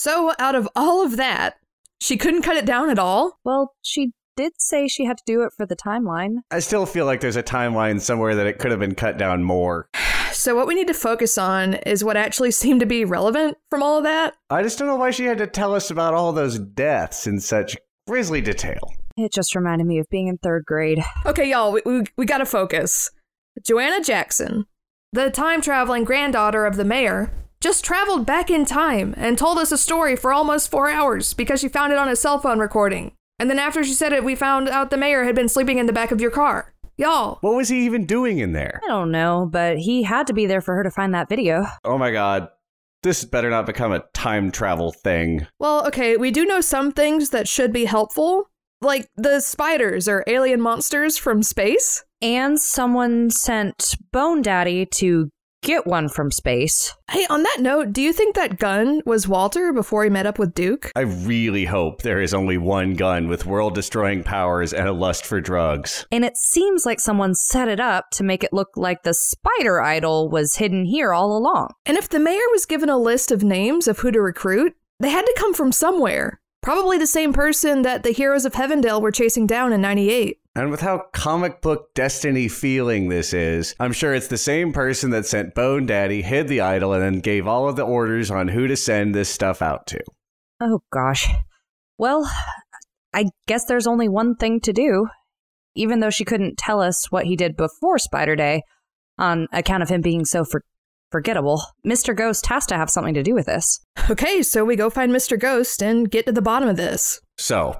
So, out of all of that, she couldn't cut it down at all? Well, she did say she had to do it for the timeline. I still feel like there's a timeline somewhere that it could have been cut down more. So, what we need to focus on is what actually seemed to be relevant from all of that. I just don't know why she had to tell us about all those deaths in such grisly detail. It just reminded me of being in third grade. Okay, y'all, we, we, we gotta focus. Joanna Jackson, the time traveling granddaughter of the mayor, just traveled back in time and told us a story for almost four hours because she found it on a cell phone recording. And then after she said it, we found out the mayor had been sleeping in the back of your car. Y'all, What was he even doing in there? I don't know, but he had to be there for her to find that video. Oh my god. This better not become a time travel thing. well, okay, we do know some things that should be helpful, like the spiders or alien monsters from space. And someone sent Bone Daddy to get one from space. Hey, on that note, do you think that gun was Walter before he met up with Duke? I really hope there is only one gun with world destroying powers and a lust for drugs. And it seems like someone set it up to make it look like the spider idol was hidden here all along. And if the mayor was given a list of names of who to recruit, they had to come from somewhere. Probably the same person that the heroes of Heavendale were chasing down in 98. And with how comic book destiny feeling this is, I'm sure it's the same person that sent Bone Daddy, hid the idol, and then gave all of the orders on who to send this stuff out to. Oh gosh. Well, I guess there's only one thing to do. Even though she couldn't tell us what he did before Spider Day, on account of him being so for- forgettable, Mr. Ghost has to have something to do with this. Okay, so we go find Mr. Ghost and get to the bottom of this. So,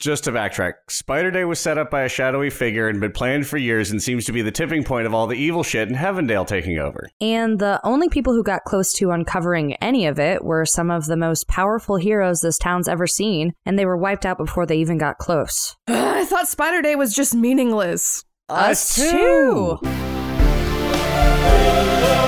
just to backtrack, Spider Day was set up by a shadowy figure and been planned for years and seems to be the tipping point of all the evil shit in Heavendale taking over. And the only people who got close to uncovering any of it were some of the most powerful heroes this town's ever seen, and they were wiped out before they even got close. I thought Spider Day was just meaningless. Us too. And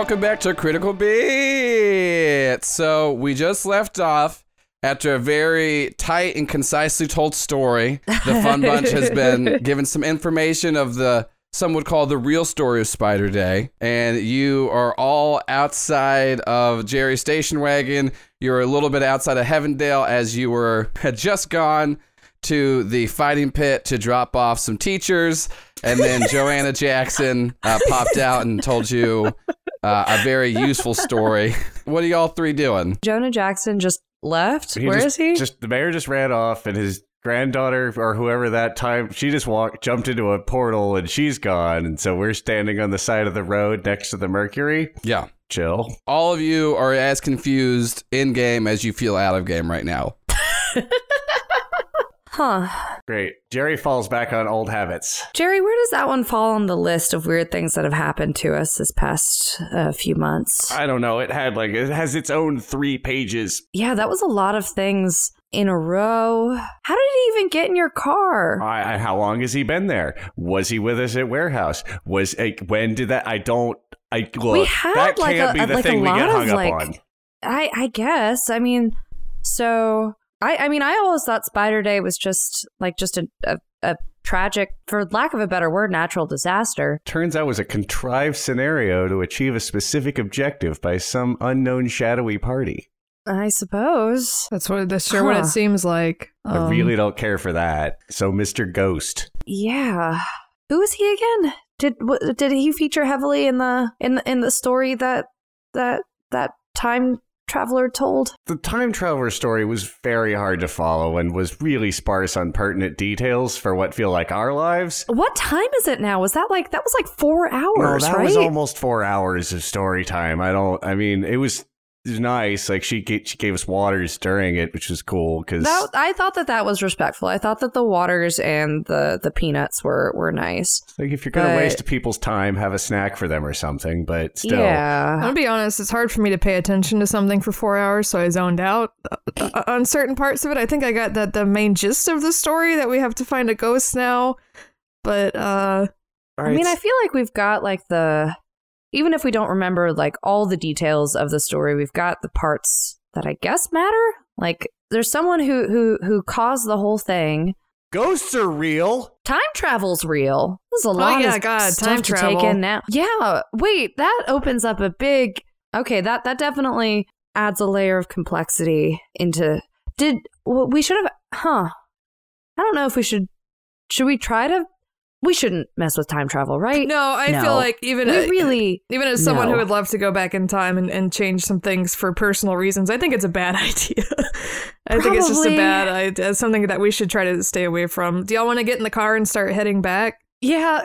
welcome back to Critical Beat. So we just left off after a very tight and concisely told story. The Fun Bunch has been given some information of the some would call the real story of Spider Day, and you are all outside of Jerry's station wagon. You're a little bit outside of Heavendale as you were had just gone to the fighting pit to drop off some teachers, and then Joanna Jackson uh, popped out and told you uh, a very useful story. What are y'all three doing? Joanna Jackson just left. He Where is just, he? Just the mayor just ran off, and his granddaughter or whoever that time she just walked, jumped into a portal, and she's gone. And so we're standing on the side of the road next to the Mercury. Yeah. Chill. All of you are as confused in game as you feel out of game right now. Huh. Great. Jerry falls back on old habits. Jerry, where does that one fall on the list of weird things that have happened to us this past uh, few months? I don't know. It had like it has its own three pages. Yeah, that was a lot of things in a row. How did he even get in your car? I, I, how long has he been there? Was he with us at warehouse? Was like, when did that? I don't. I look. We had, that like, can't a- be the like, thing we get of, up like, on. I I guess. I mean, so I I mean, I always thought Spider Day was just like just a, a a tragic, for lack of a better word, natural disaster. Turns out it was a contrived scenario to achieve a specific objective by some unknown shadowy party. I suppose. That's what that's sure what Huh. it seems like. I Um, really don't care for that. So, Mr. Ghost. Yeah. Who is he again? Did w- did he feature heavily in the in the, in the story that that that time traveler told? The time traveler story was very hard to follow and was really sparse on pertinent details for what feel like our lives. What time is it now? Was that like that was like four hours, No, that right? was almost four hours of story time. I don't. I mean, it was, was nice. Like she ga- she gave us waters during it, which was cool because I thought that that was respectful. I thought that the waters and the the peanuts were were nice. like if you're gonna but- waste people's time, have a snack for them or something. But still, I'm gonna be honest, it's hard for me to pay attention to something for four hours, so I zoned out uh, on certain parts of it. I think I got that the main gist of the story that we have to find a ghost now, but uh, All I mean, I feel like we've got like the even if we don't remember like all the details of the story, we've got the parts that I guess matter. Like there's someone who who who caused the whole thing. Ghosts are real. Time travel's real. There's a oh, lot Oh, yeah, of God, stuff time to travel. take in now. Yeah, wait, that opens up a big. Okay, that that definitely adds a layer of complexity into. Did well, we should have? Huh. I don't know if we should. Should we try to? We shouldn't mess with time travel, right? No, I No. feel like even we really. even as someone no. who would love to go back in time and, and change some things for personal reasons, I think it's a bad idea. I think it's just a bad idea, something that we should try to stay away from. Do y'all want to get in the car and start heading back? Yeah,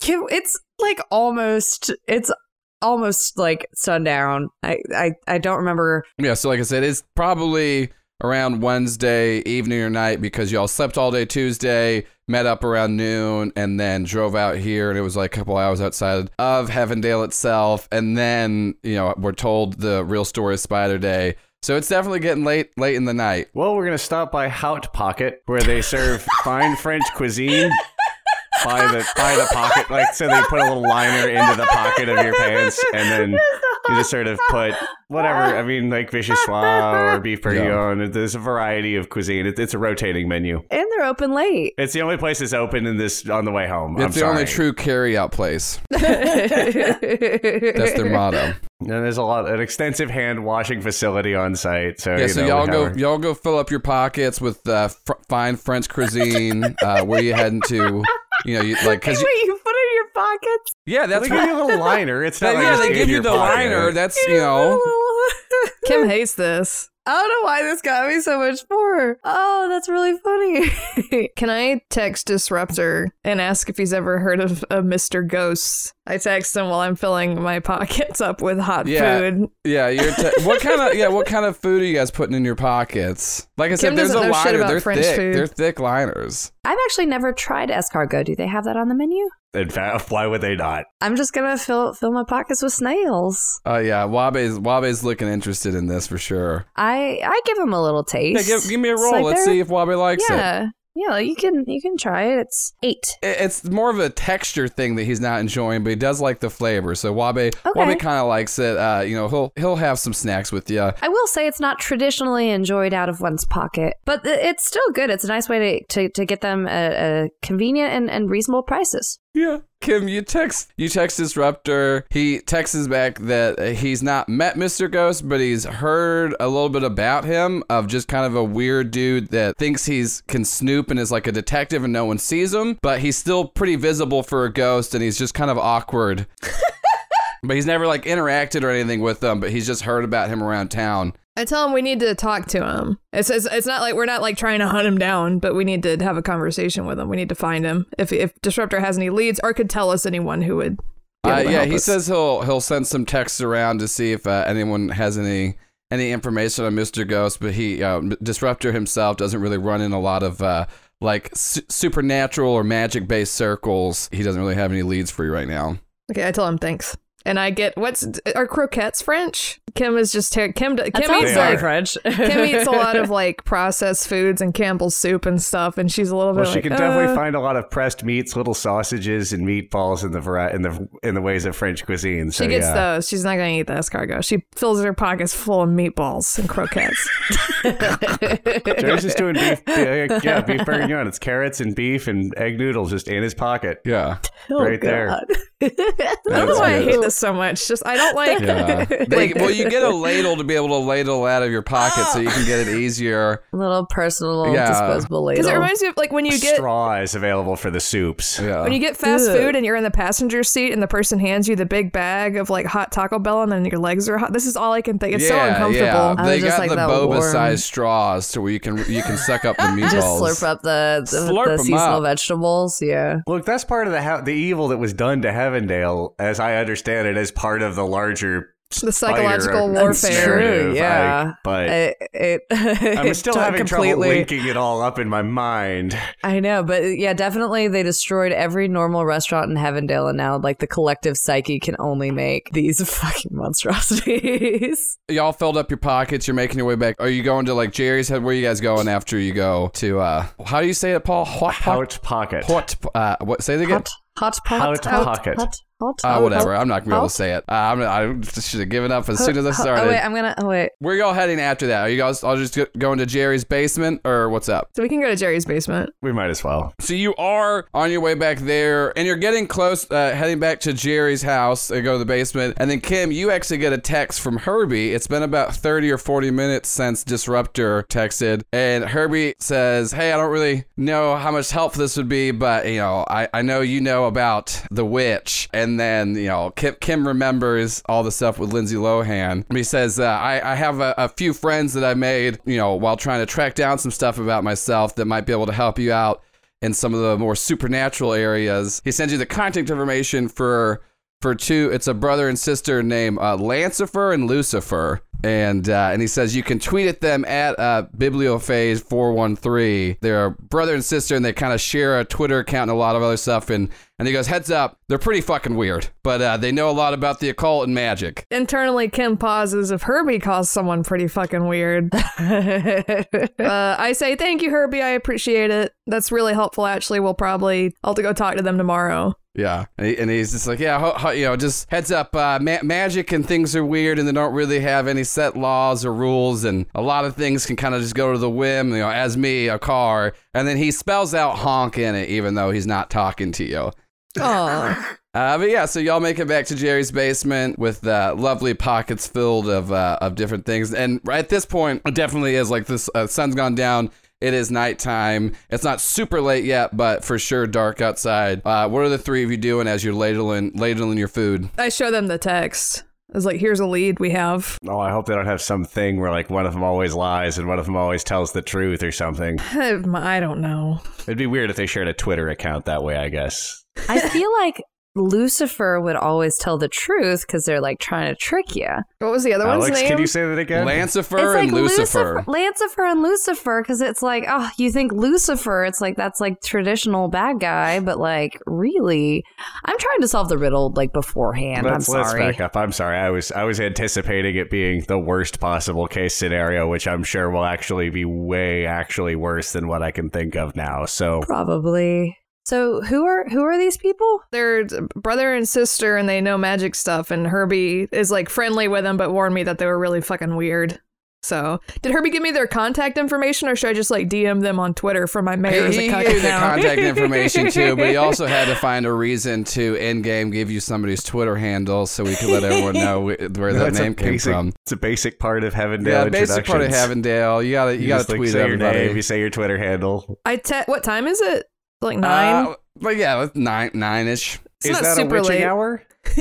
Kim, it's like almost. It's almost like sundown. I I I don't remember. Yeah, so like I said, it's probably around Wednesday evening or night because y'all slept all day Tuesday, met up around noon, and then drove out here, and it was like a couple hours outside of Heavendale itself, and then you know we're told the real story of Spider Day. So it's definitely getting late, late in the night. Well, we're gonna stop by Haut Pocket, where they serve fine French cuisine. By the by the pocket, like so they put a little liner into the pocket of your pants, and then you just sort of put whatever. I mean, like vichyssoise or beef bourguignon. There's a variety of cuisine. It, it's a rotating menu. And they're open late. It's the only place that's open in this on the way home. I'm It's the only true carry-out place. That's their motto. And there's a lot, an extensive hand washing facility on site. So Yeah, you so know, y'all go, however- y'all go fill up your pockets with uh, fr- fine French cuisine. uh, where you heading to? You know, you like because Wait, you put it in your pockets? yeah, that's They give what. you a little liner. It's not They, like yeah, they give you the pocket. liner. That's you know. Kim hates this. I don't know why this got me so much more. Oh, that's really funny. Can I text Disruptor and ask if he's ever heard of a Mr. Ghost? I text him while I'm filling my pockets up with hot Yeah. food. Yeah, you're. Te- what kind of yeah? What kind of food are you guys putting in your pockets? Like I said, there's a doesn't know shit liner. about They're French thick. food. They're thick liners. I've actually never tried escargot. Do they have that on the menu? In fact, why would they not? I'm just gonna fill fill my pockets with snails. Oh yeah, Wabe's Wabe's looking interested in this for sure. I I give him a little taste. Yeah, taste. give, give me a roll. like Let's see if Wabe likes it. Yeah. You can you can try it. It's eight. It's more of a texture thing that he's not enjoying, but he does like the flavor. So Wabe, Okay. Wabe kind of likes it. Uh, you know, he'll he'll have some snacks with you. I will say it's not traditionally enjoyed out of one's pocket, but it's still good. It's a nice way to, to, to get them at, at convenient and, and reasonable prices. Yeah. Kim, you text you text Disruptor. He texts back that he's not met Mr. Ghost, but he's heard a little bit about him of just kind of a weird dude that thinks he's can snoop and is like a detective and no one sees him, but he's still pretty visible for a ghost and he's just kind of awkward. but he's never like interacted or anything with them, but he's just heard about him around town. I tell him we need to talk to him. It's, it's it's not like we're not like trying to hunt him down, but we need to have a conversation with him. We need to find him. If if Disruptor has any leads or could tell us anyone who would. Uh, yeah, he us. says he'll he'll send some texts around to see if uh, anyone has any any information on Mr. Ghost, but he uh, Disruptor himself doesn't really run in a lot of uh, like su- supernatural or magic based circles. He doesn't really have any leads for you right now. Okay, I tell him thanks. And I get what's are croquettes French? Kim is just ter- Kim. Kim sounds eats very like French. Kim eats a lot of like processed foods and Campbell's soup and stuff, and she's a little bit Well, she like, can definitely uh, find a lot of pressed meats, little sausages, and meatballs in the vari- in the in the ways of French cuisine. So She gets yeah. those. She's not going to eat the escargot. She fills her pockets full of meatballs and croquettes. Joe's just doing beef. Yeah, yeah, beef bourguignon. It's carrots and beef and egg noodles just in his pocket, Yeah, right there. I don't know why I hate this so much. Just I don't like. yeah. They, well, you get a ladle to be able to ladle out of your pocket, so you can get it ah! easier. little personal Yeah. disposable ladle. Because it reminds me of like when you get Straw is available for the soups. Yeah, when you get fast Ugh. food and you're in the passenger seat and the person hands you the big bag of like hot Taco Bell and then your legs are hot. This is all I can think. It's so uncomfortable. yeah. I They was just got like the that boba warm- sized straws to where you can you can suck up the meatballs. just slurp up the the, Slurp the 'em seasonal up. vegetables. Yeah. Look, that's part of the ha- the evil that was done to Heavendale, as I understand it, as part of the larger the psychological warfare. True, yeah. I- but It, it, I'm still took having trouble linking it all up in my mind. I know, but yeah, definitely they destroyed every normal restaurant in Heavendale, and now like the collective psyche can only make these fucking monstrosities. Y'all filled up your pockets. You're making your way back. Are you going to like Jerry's head? Where are you guys going after you go to? uh How do you say it, Paul? Hot, hot, Pouch pocket. hot. Uh, what? Say it again. hot, hot pot, Hot pocket. hot, I'll t- Uh, I'll- whatever. I'm not gonna be able I'll- to say it. Uh, I'm, I should have given up as soon as I Oh, started. wait, I'm gonna. Oh, wait. Where y'all heading after that? Are you guys all just go- going to Jerry's basement or what's up? So we can go to Jerry's basement. We might as well. So you are on your way back there, and you're getting close, uh, heading back to Jerry's house and go to the basement. And then Kim, you actually get a text from Herbie. It's been about 30 or 40 minutes since Disruptor texted, and Herbie says, "Hey, I don't really know how much help this would be, but you know, I, I know you know about the witch." And then you know, Kim, Kim remembers all the stuff with Lindsay Lohan. He says, uh, I, I have a, a few friends that I made, you know, while trying to track down some stuff about myself that might be able to help you out in some of the more supernatural areas. He sends you the contact information for for two. It's a brother and sister named uh, Lancifer and Lucifer. And uh, and he says you can tweet at them at uh, Bibliophase four one three. They're brother and sister, and they kind of share a Twitter account and a lot of other stuff. And and he goes, heads up, they're pretty fucking weird, but uh, they know a lot about the occult and magic. Internally, Kim pauses if Herbie calls someone pretty fucking weird. uh, I say, thank you, Herbie. I appreciate it. That's really helpful, actually. We'll probably, I'll have to go talk to them tomorrow. Yeah, and, he, and he's just like, yeah, ho, ho, you know, just heads up, uh, ma- magic and things are weird, and they don't really have any set laws or rules, and a lot of things can kind of just go to the whim, you know, as me, a car, and then he spells out honk in it, even though he's not talking to you. Oh, Uh, but yeah, so y'all make it back to Jerry's basement with uh, lovely pockets filled of uh, of different things, and at this point, it definitely is like this. Uh, sun's gone down. It is nighttime. It's not super late yet, but for sure dark outside. Uh, what are the three of you doing as you're ladling ladling your food? I show them the text. I was like, here's a lead we have. Oh, I hope they don't have something where like one of them always lies and one of them always tells the truth or something. I don't know. It'd be weird if they shared a Twitter account that way. I guess. I feel like Lucifer would always tell the truth because they're like trying to trick you. What was the other one's name? can you say that again? Lancifer and Lucifer. Lancifer and Lucifer, because it's like, oh, you think Lucifer? It's like that's like traditional bad guy, but like really, I'm trying to solve the riddle like beforehand. Let's, I'm let's sorry. back up. I'm sorry. I was I was anticipating it being the worst possible case scenario, which I'm sure will actually be way actually worse than what I can think of now. So Probably. So who are who are these people? They're brother and sister, and they know magic stuff. And Herbie is like friendly with them, but warned me that they were really fucking weird. So, did Herbie give me their contact information, or should I just like DM them on Twitter for my mayor as He, a he cuck gave you the contact information too, but he also had to find a reason to in game give you somebody's Twitter handle so we could let everyone know wh- where that That's a name came basic- from. It's a basic part of Heavendale. Yeah, basic part of introductions. Heavendale. You gotta you, You, gotta just, like, tweet say your everybody. name, you say your Twitter handle. I te- what time is it? Like nine. Uh, but yeah, nine nine ish. it's Is not that super a witching late. hour?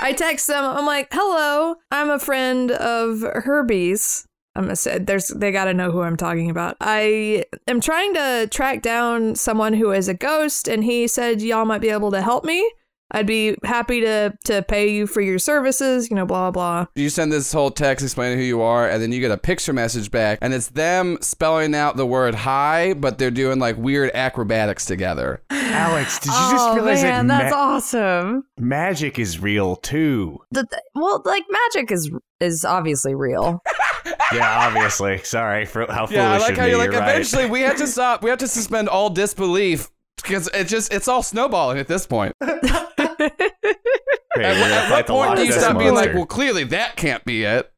I text them. I'm like, "Hello, I'm a friend of Herbie's." I'm gonna say there's they got to know who I'm talking about. I am trying to track down someone who is a ghost, and he said y'all might be able to help me. I'd be happy to to pay you for your services. You know, blah blah. You send this whole text explaining who you are, and then you get a picture message back, and it's them spelling out the word hi, but they're doing like weird acrobatics together. Alex, did you oh just realize man, that that's awesome. magic is real too? The, the- well, like magic is is obviously real. yeah, obviously. Sorry for how foolish you are. Yeah, I like of how me. you're like. right. Eventually, we have to stop. We have to suspend all disbelief because it just it's all snowballing at this point. Okay, At, we're at what point Loch do you Ness stop being like, well, clearly that can't be it.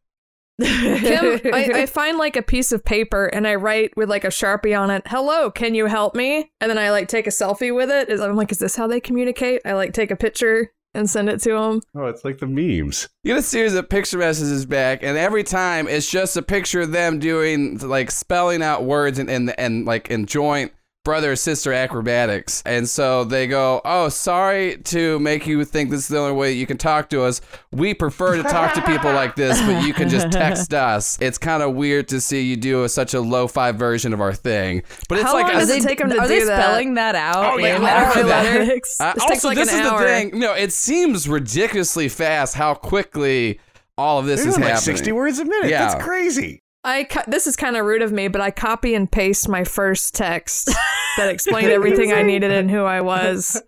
Kim, I, I find like a piece of paper and I write with like a sharpie on it. Hello, can you help me? And then I like take a selfie with it. I'm like, is this how they communicate? I like take a picture and send it to them. Oh, it's like the memes. You get a series of picture messages back, and every time it's just a picture of them doing like spelling out words and and, and like in joint brother sister acrobatics. And so they go, "Oh, sorry to make you think this is the only way you can talk to us. We prefer to talk to people like this, but you can just text us. It's kind of weird to see you do a, such a lo-fi version of our thing, but it's How like long a does it take them to are do they that? spelling that out? Oh, yeah, in all that. acrobatics? Uh, This also, like this an is hour. the thing. No, it seems ridiculously fast how quickly all of this They're is like happening. 60 words a minute. Yeah. That's crazy. I co- this is kind of rude of me, but I copy and paste my first text that explained everything I needed and who I was,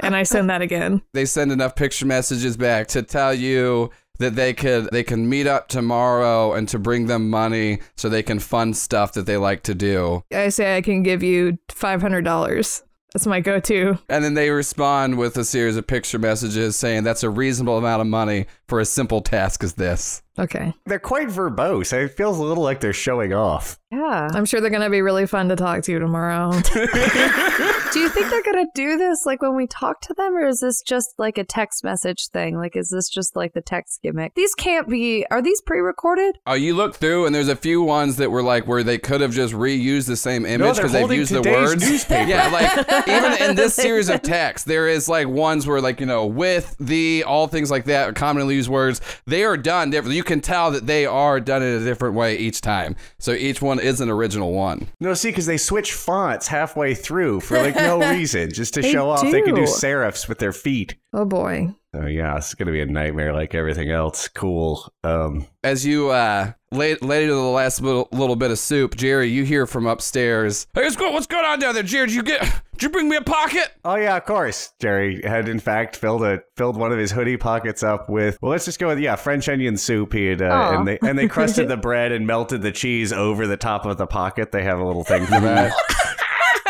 and I send that again. they send enough picture messages back to tell you that they could they can meet up tomorrow and to bring them money so they can fund stuff that they like to do. I say I can give you five hundred dollars. That's my go-to. And then they respond with a series of picture messages saying that's a reasonable amount of money for a simple task as this. Okay. They're quite verbose. It feels a little like they're showing off. Yeah. I'm sure they're going to be really fun to talk to you tomorrow. Do you think they're gonna do this like when we talk to them, or is this just like a text message thing? Like, is this just like the text gimmick? These can't be. Are these pre-recorded? Oh, you look through and there's a few ones that were like where they could have just reused the same image they're because they've used the today's words. newspaper. Yeah, like even in this series of texts, there is like ones where like you know with the all things like that are commonly used words. They are done differently. You can tell that they are done in a different way each time. So each one is an original one. No, see, because they switch fonts halfway through for like no reason, just to They show off they can do do. serifs with their feet. oh boy. Oh yeah, it's gonna be a nightmare like everything else. Cool. Um, As you uh lay, lay to the last little, little bit of soup, Jerry, you hear from upstairs. Hey, what's going, what's going on down there, Jerry? Did you get? Did you bring me a pocket? oh yeah, of course. Jerry had in fact filled a filled one of his hoodie pockets up with. Well, let's just go with yeah, French onion soup. He had, uh, Aw. and they and they crusted the bread and melted the cheese over the top of the pocket. They have a little thing for that.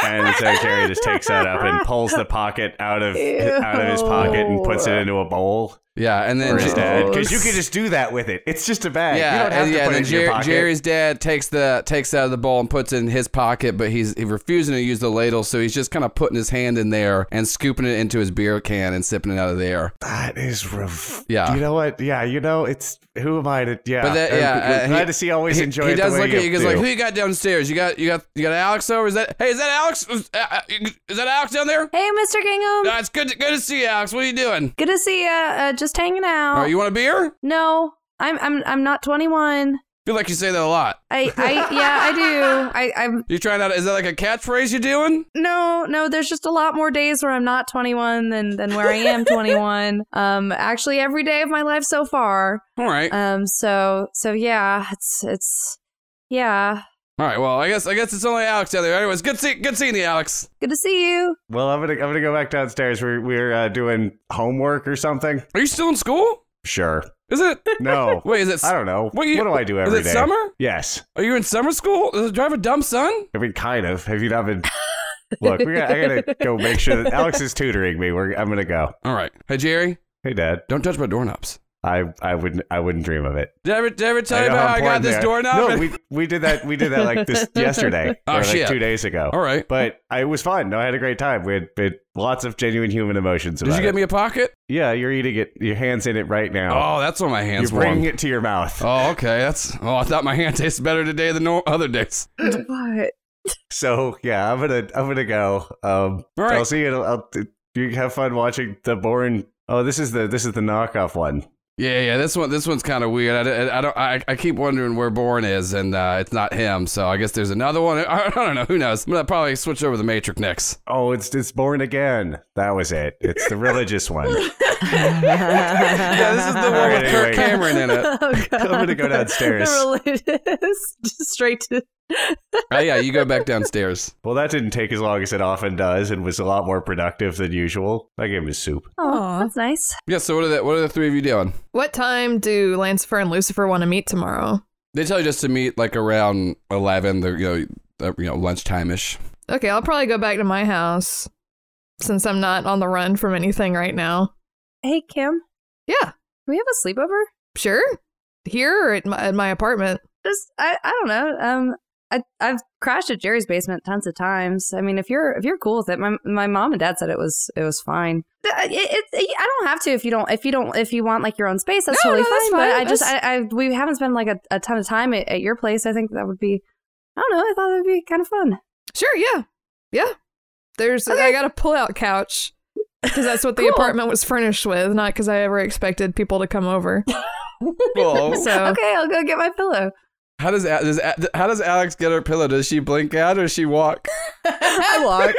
And so Jerry just takes that up and pulls the pocket out of out of his pocket and puts it into a bowl Yeah, and then for his dad because you can just do that with it. It's just a bag. Yeah, you Yeah, don't have and, to yeah, put and it then in your pocket. Jerry's dad takes the takes out of the bowl and puts it in his pocket, but he's he's refusing to use the ladle, so he's just kind of putting his hand in there and scooping it into his beer can and sipping it out of there. That is rough. Yeah. You know what? Yeah, you know, it's who am I to? Yeah. But that- I'm yeah, uh, glad he- to see always he, enjoy he it. does the way look at you. He goes like, "Who you got downstairs? You got you got you got Alex over? Is that hey? Is that Alex? Is, uh, uh, is that Alex down there? Hey, Mr. Gingham. Uh, it's good to, good to see you, Alex. What are you doing? Good to see ya. Uh, just hanging out. Oh, you want a beer? no, I'm I'm I'm not 21. feel like you say that a lot. I I yeah I do. I I'm You trying out? Is that like a catchphrase you're doing? no no. There's just a lot more days where I'm not 21 than than where I am 21. Um, actually, every day of my life so far. All right. Um, so so yeah, it's it's yeah. All right. Well, I guess I guess it's only Alex down there. Anyways, good see good seeing you, Alex. Good to see you. Well, I'm gonna I'm gonna go back downstairs. We're we're uh, doing homework or something. Are you still in school? Sure. Is it? No. Wait, is it? I don't know. What you- what do I do Is every it day? summer? Yes. Are you in summer school? Does it drive a dumb son? I mean, kind of. Have you not been? Look, we got, I gotta go make sure that Alex is tutoring me. We're, I'm gonna go. All right. Hey Jerry, Hey, Dad. don't touch my doorknobs. I I wouldn't I wouldn't dream of it. Did I ever, did I ever tell I you about how I got this they are. doorknob? No, we we did that. We did that like this yesterday. Oh, or like two days ago. All right. But I, it was fun. No, I had a great time. We had, we had lots of genuine human emotions. Did you get it. me a pocket? Yeah, you're eating it. Your hands in it right now. Oh, that's what my hands. you're hands bringing warm. it to your mouth. Oh, okay. That's. Oh, I thought my hand tasted better today than no other days. What? So yeah, I'm gonna I'm gonna go. Um, All right. I'll see you. I'll, you have fun watching the Born. Oh, this is the this is the knockoff one. Yeah, yeah. This one, this one's kind of weird. I, I, I don't. I, I keep wondering where Bourne is, and uh, it's not him. So I guess there's another one. I, I don't know. Who knows? I'm gonna probably switch over the Matrix next. Oh, it's it's Born Again. That was it. It's the religious one. Yeah, this is the one All right, with Kirk anyway. Cameron in it. Oh, God. I'm gonna go downstairs. Religious. Just straight to. Oh yeah, you go back downstairs. Well, that didn't take as long as it often does, and was a lot more productive than usual. I gave him his soup. Oh, that's nice. Yeah. So what are the what are the three of you doing? What time do Lucifer and Lucifer want to meet tomorrow? They tell you just to meet like around eleven. The you know uh, you know lunchtime ish. Okay, I'll probably go back to my house since I'm not on the run from anything right now. Hey, Kim. Yeah, Can we have a sleepover? sure. Here or at my, at my apartment? Just I, I don't know. Um, I I've crashed at Jerry's basement tons of times. I mean, if you're if you're cool with it, my my mom and dad said it was it was fine. Uh, it, it, it- I don't have to if you don't if you don't if you want like your own space. That's No, totally no, that's fine. But. I just I, I we haven't spent like a, a ton of time at, at your place. I think that would be. I don't know. I thought that'd be kind of fun. Sure, yeah. Yeah. There's I got a pull-out couch because that's what the Cool. apartment was furnished with, not because I ever expected people to come over. Well, So Okay, I'll go get my pillow. How does, does how does Alex get her pillow? Does she blink out or does she walk? I walk.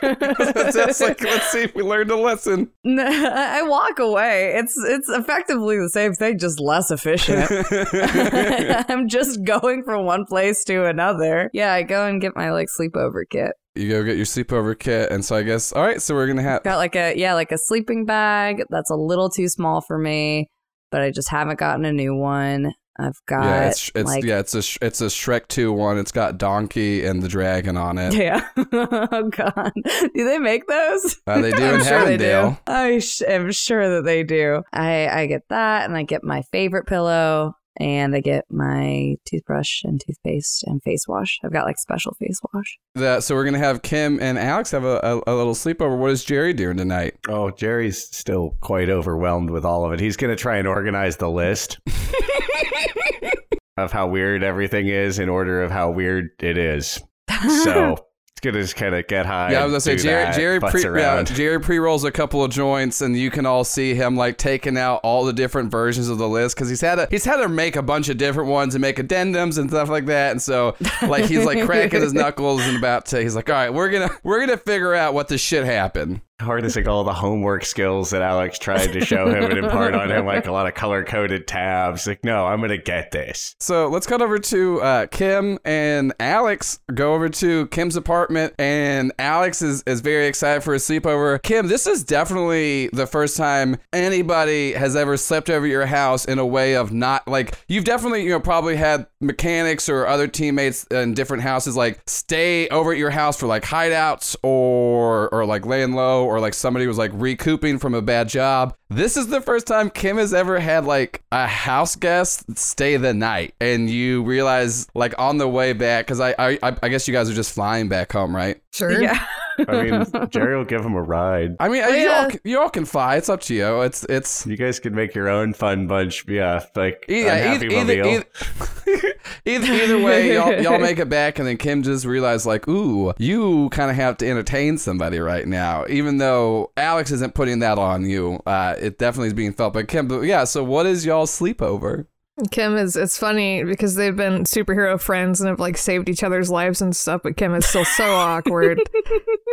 That's like let's see if we learned a lesson. No, I walk away. It's it's effectively the same thing, just less efficient. I'm just going from one place to another. Yeah, I go and get my like sleepover kit. you go get your sleepover kit, and so I guess all right. So we're gonna have Got like a yeah, like a sleeping bag that's a little too small for me, but I just haven't gotten a new one. I've got yeah, it's it's like yeah, it's a it's a Shrek Two one. It's got Donkey and the dragon on it. yeah. oh god, do they make those? Uh, they do I'm in sure they do. Heavendale. I sh- am sure that they do. I I get that, and I get my favorite pillow, and I get my toothbrush and toothpaste and face wash. I've got like special face wash. That so we're gonna have Kim and Alex have a, a, a little sleepover. What is Jerry doing tonight? Oh, Jerry's still quite overwhelmed with all of it. He's going to try and organize the list of how weird everything is in order of how weird it is. So to just kind of get high. Yeah, I was gonna say Jerry. that, Jerry pre yeah. Jerry pre rolls a couple of joints, and you can all see him like taking out all the different versions of the list because he's had to he's had to make a bunch of different ones and make addendums and stuff like that. And so like he's like cracking his knuckles and about to he's like, all right, we're gonna we're gonna figure out what this shit happened. Harnessing all the homework skills that Alex tried to show him and impart on him, like a lot of color coded tabs. Like, no, I'm to get this. So let's cut over to uh, Kim and Alex. Go over to Kim's apartment, and Alex is, is very excited for a sleepover. Kim, this is definitely the first time anybody has ever slept over your house in a way of not like you've definitely you know probably had mechanics or other teammates in different houses like stay over at your house for like hideouts or or like laying low or like somebody was like recouping from a bad job. This is the first time Kim has ever had like a house guest stay the night, and you realize like on the way back because I, I I guess you guys are just flying back home, right? Sure. Yeah. I mean, Jerry will give him a ride. I mean, Oh, you, yeah. all, can- you all can fly. It's up to you. It's it's You guys can make your own fun bunch. Yeah, like Yeah, unhappy either, either, either, either, either way, y'all, y'all make it back, and then Kim just realized, like, ooh, you kind of have to entertain somebody right now. Even though Alex isn't putting that on you, uh, it definitely is being felt by Kim. But yeah, so what is y'all sleepover? Kim is it's funny because they've been superhero friends and have like saved each other's lives and stuff, but Kim is still so awkward.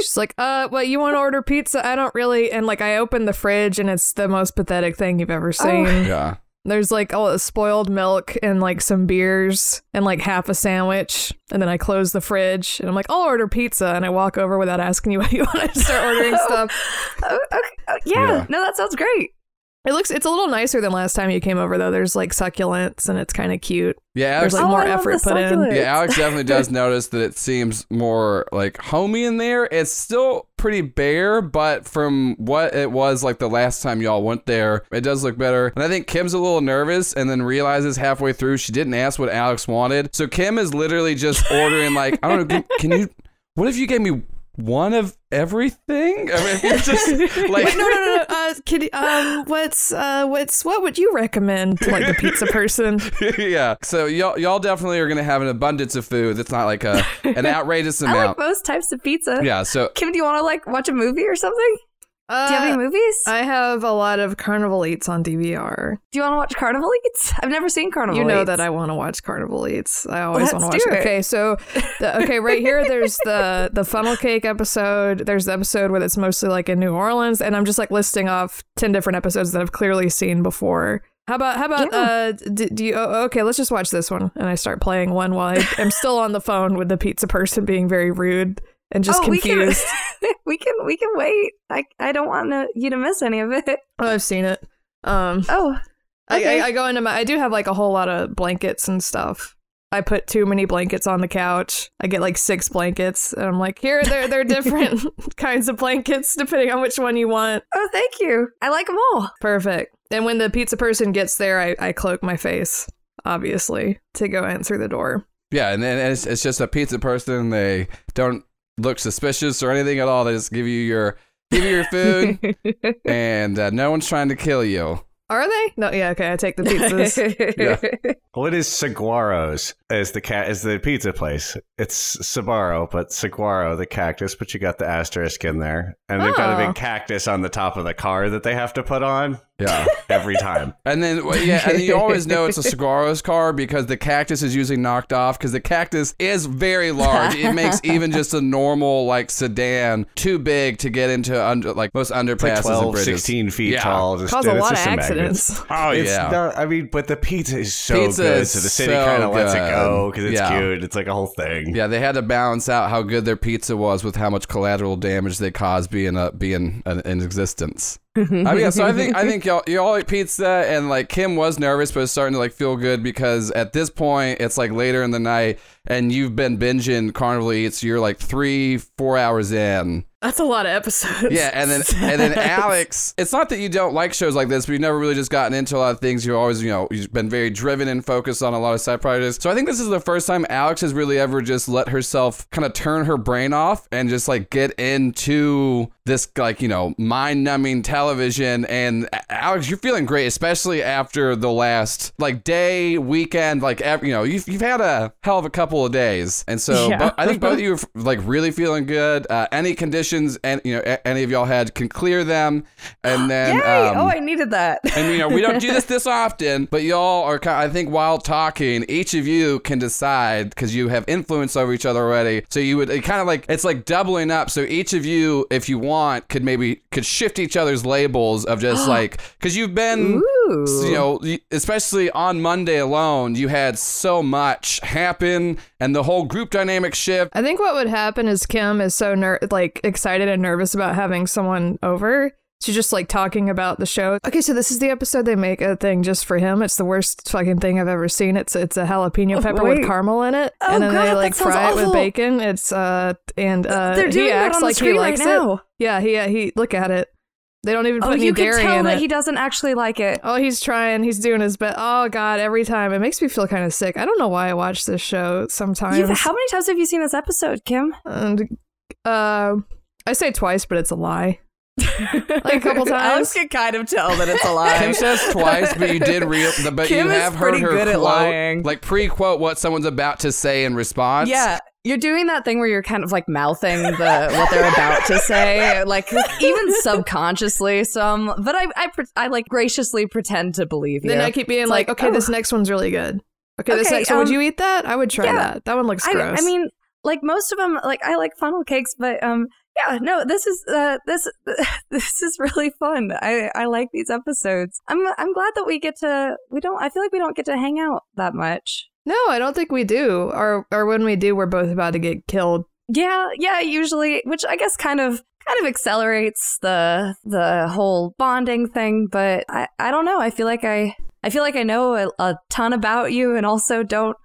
She's like, uh, what you want to order pizza? I don't really and like I open the fridge and it's the most pathetic thing you've ever seen. Yeah. There's like all spoiled milk and like some beers and like half a sandwich. And then I close the fridge and I'm like, I'll order pizza. And I walk over without asking you what you want to start ordering stuff. Oh, okay. Oh, yeah. Yeah. No, that sounds great. It looks, it's a little nicer than last time you came over though. There's like succulents and it's kind of cute. Yeah, There's like Oh, more I effort put in. yeah, Alex definitely does notice that it seems more like homey in there. It's still pretty bare, but from what it was like the last time y'all went there, it does look better. And I think Kim's a little nervous and then realizes halfway through she didn't ask what Alex wanted. So Kim is literally just ordering like, I don't know, can, can you what if you gave me one of everything? I mean, you're just like Wait, no, no, no, no. Uh, kid, um, what's, uh, what's, what would you recommend to like the pizza person? yeah. So y'all y'all definitely are gonna have an abundance of food. That's not like a an outrageous amount. I like amount. most types of pizza. yeah. So Kim, do you want to like watch a movie or something? Uh, Do you have any movies? I have a lot of Carnival Eats on DVR. do you want to watch Carnival Eats? I've never seen Carnival Eats. You know Eats. that I want to watch Carnival Eats. I always want to watch it. it. Okay, so the, okay, right here there's the the funnel cake episode. There's the episode where it's mostly like in New Orleans, and I'm just like listing off ten different episodes that I've clearly seen before. How about how about Yeah. uh do, do you oh, okay let's just watch this one and I start playing one while I, I'm still on the phone with the pizza person being very rude and just oh, confused. We can, we can wait. I I don't want to, you to miss any of it. oh, I've seen it. Um, Oh, I, Okay. I, I go into my. I do have like a whole lot of blankets and stuff. I put too many blankets on the couch. I get like six blankets, and I'm like, here they're they're different kinds of blankets depending on which one you want. oh, thank you. I like them all. Perfect. And when the pizza person gets there, I, I cloak my face, obviously, to go answer the door. yeah, and then it's, it's just a pizza person. They don't look suspicious or anything at all. They just give you your give you your food, and uh, no one's trying to kill you. Are they? No, yeah, okay. I take the pizzas. Well, it is Saguaro's as the cat is the pizza place. It's Sabaro, but Saguaro, the cactus, but you got the asterisk in there. And they've got a big cactus on the top of the car that they have to put on Yeah, every time. and then yeah, and you always know it's a Saguaro's car because the cactus is usually knocked off because the cactus is very large. It makes even just a normal like sedan too big to get into under like most underpasses It's like and 12, bridges. 16 feet Yeah. tall. Just, Cause a and it's lot of just magnets. accidents. Oh It's yeah. not- I mean, but the pizza is so Pizza good, is so the city so kind of lets it go because it's Yeah. cute. It's like a whole thing. Yeah, they had to balance out how good their pizza was with how much collateral damage they caused being a, being an, in existence. I mean, yeah, so I think I think y'all y'all ate pizza and like Kim was nervous, but it's starting to like feel good because at this point it's like later in the night and you've been binging Carnival Eats. You're like three, four hours in. That's a lot of episodes. Yeah, and then and then Alex. It's not that you don't like shows like this, but you've never really just gotten into a lot of things. You've always, you know, you've been very driven and focused on a lot of side projects. So I think this is the first time Alex has really ever just let herself kind of turn her brain off and just like get into this like you know mind-numbing television and alex you're feeling great especially after the last like day weekend like you know you've, you've had a hell of a couple of days and so Yeah. i think both of you are like really feeling good uh, any conditions and you know any of y'all had can clear them and then Yay! um, oh, I needed that. and you know we don't do this this often, but y'all are. kind I think while talking, each of you can decide because you have influence over each other already. So you would kind of like it's like doubling up. So each of you, if you want, could maybe could shift each other's labels of just like because you've been. Ooh. You know, especially on Monday alone, you had so much happen, and the whole group dynamic shift. I think what would happen is Kim is so ner- like excited and nervous about having someone over. She's just like talking about the show. Okay, so this is the episode they make a thing just for him. It's the worst fucking thing I've ever seen. It's it's a jalapeno pepper wait. with caramel in it, Oh, and then God, they like fry it with bacon. It's uh and uh They're doing he acts like he screen right likes it. Yeah, he uh, he look at it. They don't even put Oh, any you can tell in that it. he doesn't actually like it. Oh, he's trying. He's doing his best. Oh God, every time it makes me feel kind of sick. I don't know why I watch this show sometimes. You've, how many times have you seen this episode, Kim? and uh, I say twice, but it's a lie. like a couple times. Alex can kind of tell that it's a lie. Kim says twice, but you did real. But Kim you have heard her good at quote, lying. like pre-quote what someone's about to say in response. Yeah, you're doing that thing where you're kind of like mouthing the what they're about to say, like even subconsciously. Some, but I, I, I like graciously pretend to believe you. then I keep being like, like, okay, oh. this next one's really good. Okay, this Okay, next one, would um, you eat that? I would try yeah. that. That one looks I, gross. I mean, like most of them, like I like funnel cakes, but um, yeah, no, this is uh, this this is really fun. I I like these episodes. I'm I'm glad that we get to. We don't. I feel like we don't get to hang out that much. no, I don't think we do. Or or when we do, we're both about to get killed. Yeah, yeah, usually, which I guess kind of kind of accelerates the the whole bonding thing, but I I don't know. I feel like I I feel like I know a, a ton about you and also don't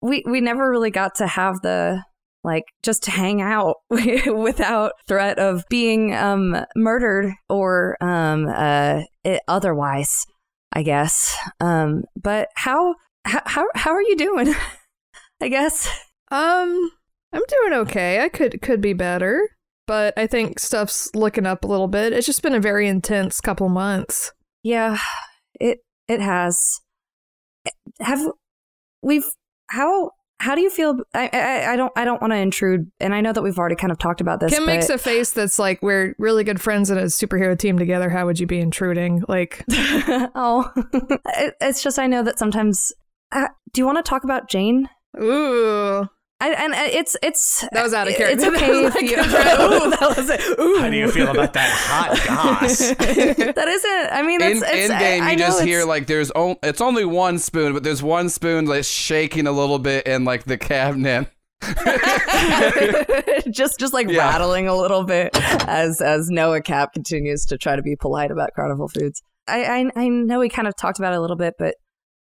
we we never really got to have the like just hang out without threat of being um murdered or um uh otherwise, I guess. Um but how how how, how are you doing? I guess. Um, I'm doing okay. I could could be better, but I think stuff's looking up a little bit. It's just been a very intense couple months. Yeah, it it has. Have we've how how do you feel? I I, I don't I don't want to intrude, and I know that we've already kind of talked about this. Kim makes a face that's like, we're really good friends and a superhero team together. How would you be intruding? Like, oh, it, it's just I know that sometimes. Uh, do you want to talk about Jane? ooh, I, and uh, it's it's that was out of character. It's okay if Like, you. ooh, that was it. Ooh. How do you feel about that hot goss? that isn't. I mean, In, it's, it's in game, I, you I just hear like there's on, it's only one spoon, but there's one spoon like shaking a little bit in like the cabinet. just just like Yeah. rattling a little bit as as Noah Cappe continues to try to be polite about carnival foods. I I, I know we kind of talked about it a little bit, but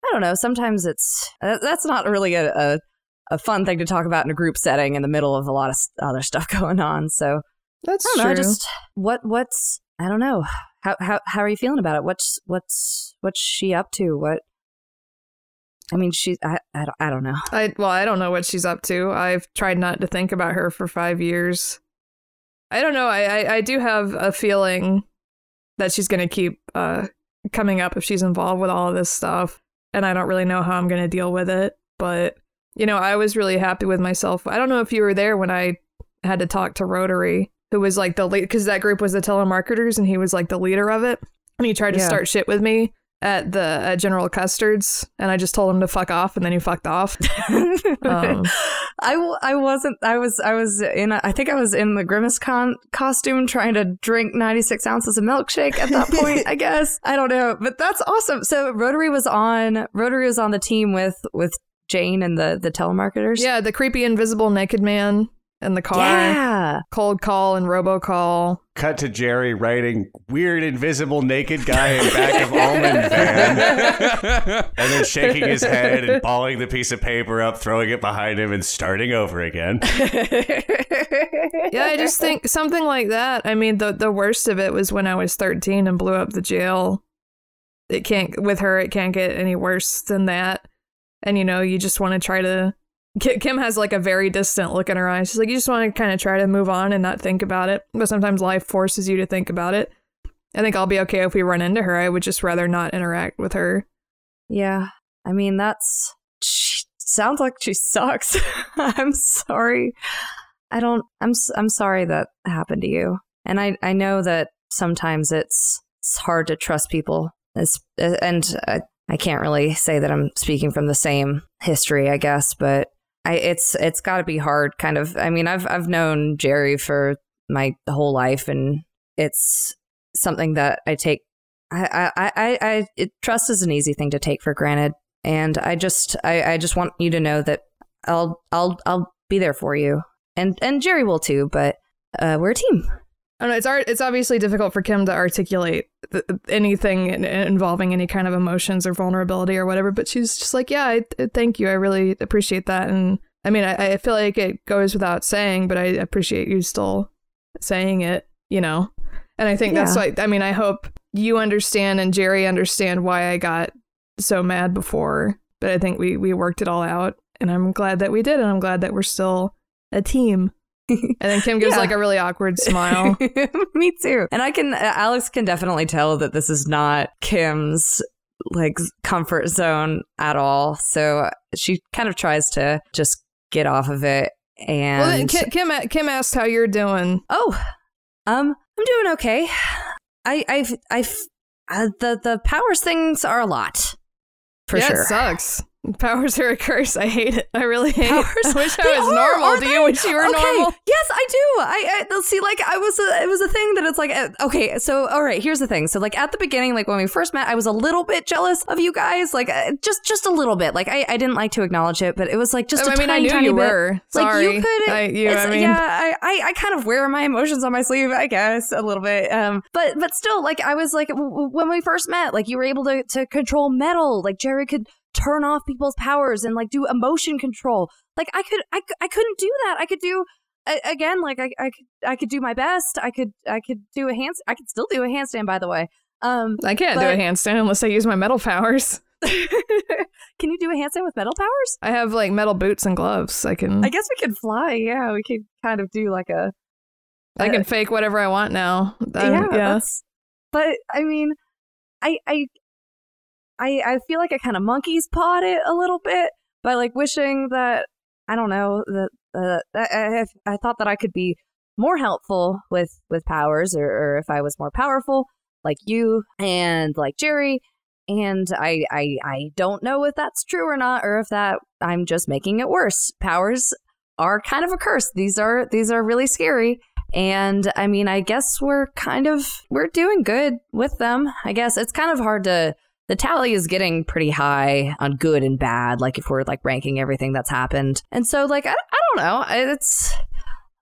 I don't know. Sometimes it's uh, that's not really a, a a fun thing to talk about in a group setting in the middle of a lot of other stuff going on. So That's I don't know. true. Just what what's I don't know. How how how are you feeling about it? What's what's what's she up to? What I mean, she I I don't, I don't know. I well, I don't know what she's up to. I've tried not to think about her for five years. I don't know. I I, I do have a feeling that she's going to keep uh, coming up if she's involved with all of this stuff, and I don't really know how I'm going to deal with it. But you know, I was really happy with myself. I don't know if you were there when I had to talk to Rotary, who was like the lead because that group was the telemarketers, and he was like the leader of it, and he tried to Yeah. start shit with me at the at General Custard's, and I just told him to fuck off, and then he fucked off. Um, I, w- I wasn't I was I was in a, I think I was in the Grimace con costume trying to drink 96 ounces of milkshake at that point I guess I don't know but that's awesome so Rotary was on Rotary was on the team with with Jane and the the telemarketers Yeah, the creepy invisible naked man in the car. Yeah. Cold call and robocall. Cut to Jerry writing weird invisible naked guy in back of almond van, and then shaking his head and balling the piece of paper up, throwing it behind him, and starting over again. Yeah, I just think something like that. I mean, the the worst of it was when I was 13 and blew up the jail. It can't with her. It can't get any worse than that. And you know, you just want to try to. Kim has like a very distant look in her eyes. She's like, you just want to kind of try to move on and not think about it. But sometimes life forces you to think about it. I think I'll be okay if we run into her. I would just rather not interact with her. Yeah. I mean, that's. She sounds like she sucks. I'm sorry. I don't. I'm. I'm sorry that happened to you. And I. I know that sometimes it's. It's hard to trust people. It's, and I, I can't really say that I'm speaking from the same history, I guess, but I. It's. It's got to be hard. Kind of. I mean, I've. I've known Jerry for my whole life, and it's something that I take I, I, I, I it, trust is an easy thing to take for granted, and I just, I, I just want you to know that I'll, I'll, I'll be there for you, and and Jerry will too. But uh, we're a team. I don't know. It's art. It's obviously difficult for Kim to articulate th- anything in- involving any kind of emotions or vulnerability or whatever. But she's just like, yeah, I, I- thank you. I really appreciate that. And I mean, I, I feel like it goes without saying, but I appreciate you still saying it. You know, and I think that's Yeah. why. I mean, I hope you understand and Jerry understand why I got so mad before. But I think we we worked it all out, and I'm glad that we did, and I'm glad that we're still a team. And then Kim gives Yeah. like a really awkward smile. Me too. And I can, uh, Alex can definitely tell that this is not Kim's like comfort zone at all. So she kind of tries to just get off of it. And Well, then Kim, Kim Kim asked how you're doing. Oh, um, I'm doing okay. I, I've, I've, uh, the the powers things are a lot, for yeah, sure. it sucks. Powers are a curse. I hate it. I really hate Powers- it. I wish They I was are, normal. Do you wish you were okay. normal? Yes, I do. I, I see. Like, I was. A, it was a thing that it's like. uh, Okay, so all right. Here's the thing. So, like at the beginning, like when we first met, I was a little bit jealous of you guys. Like, uh, just just a little bit. Like, I, I didn't like to acknowledge it, but it was like just. I a mean, I tiny, knew tiny you bit. were. Like you could. I, you, I mean, yeah, I, I, I kind of wear my emotions on my sleeve, I guess, a little bit. Um, but but still, like I was like when we first met, like you were able to to control metal. Like Jerry could turn off people's powers and like do emotion control. Like I could, I, I couldn't do that. I could do a- again, like I, I could, I could do my best. I could, I could do a hand. I could still do a handstand, by the way. Um, I can't do a handstand unless I use my metal powers. can you do a handstand with metal powers? I have like metal boots and gloves. I can I guess we could fly. Yeah, we could kind of do like a I can fake whatever I want now. Um, yeah, yeah. But I mean, I I I I feel like I kind of monkey's pawed it a little bit by like wishing that I don't know that uh, I, I thought that I could be more helpful with with powers, or, or if I was more powerful like you and like Jerry. And I, I I don't know if that's true or not, or if that I'm just making it worse. Powers are kind of a curse. These are these are really scary. And I mean, I guess we're kind of we're doing good with them. I guess it's kind of hard to the tally is getting pretty high on good and bad like if we're like ranking everything that's happened. And so like I, I don't know. It's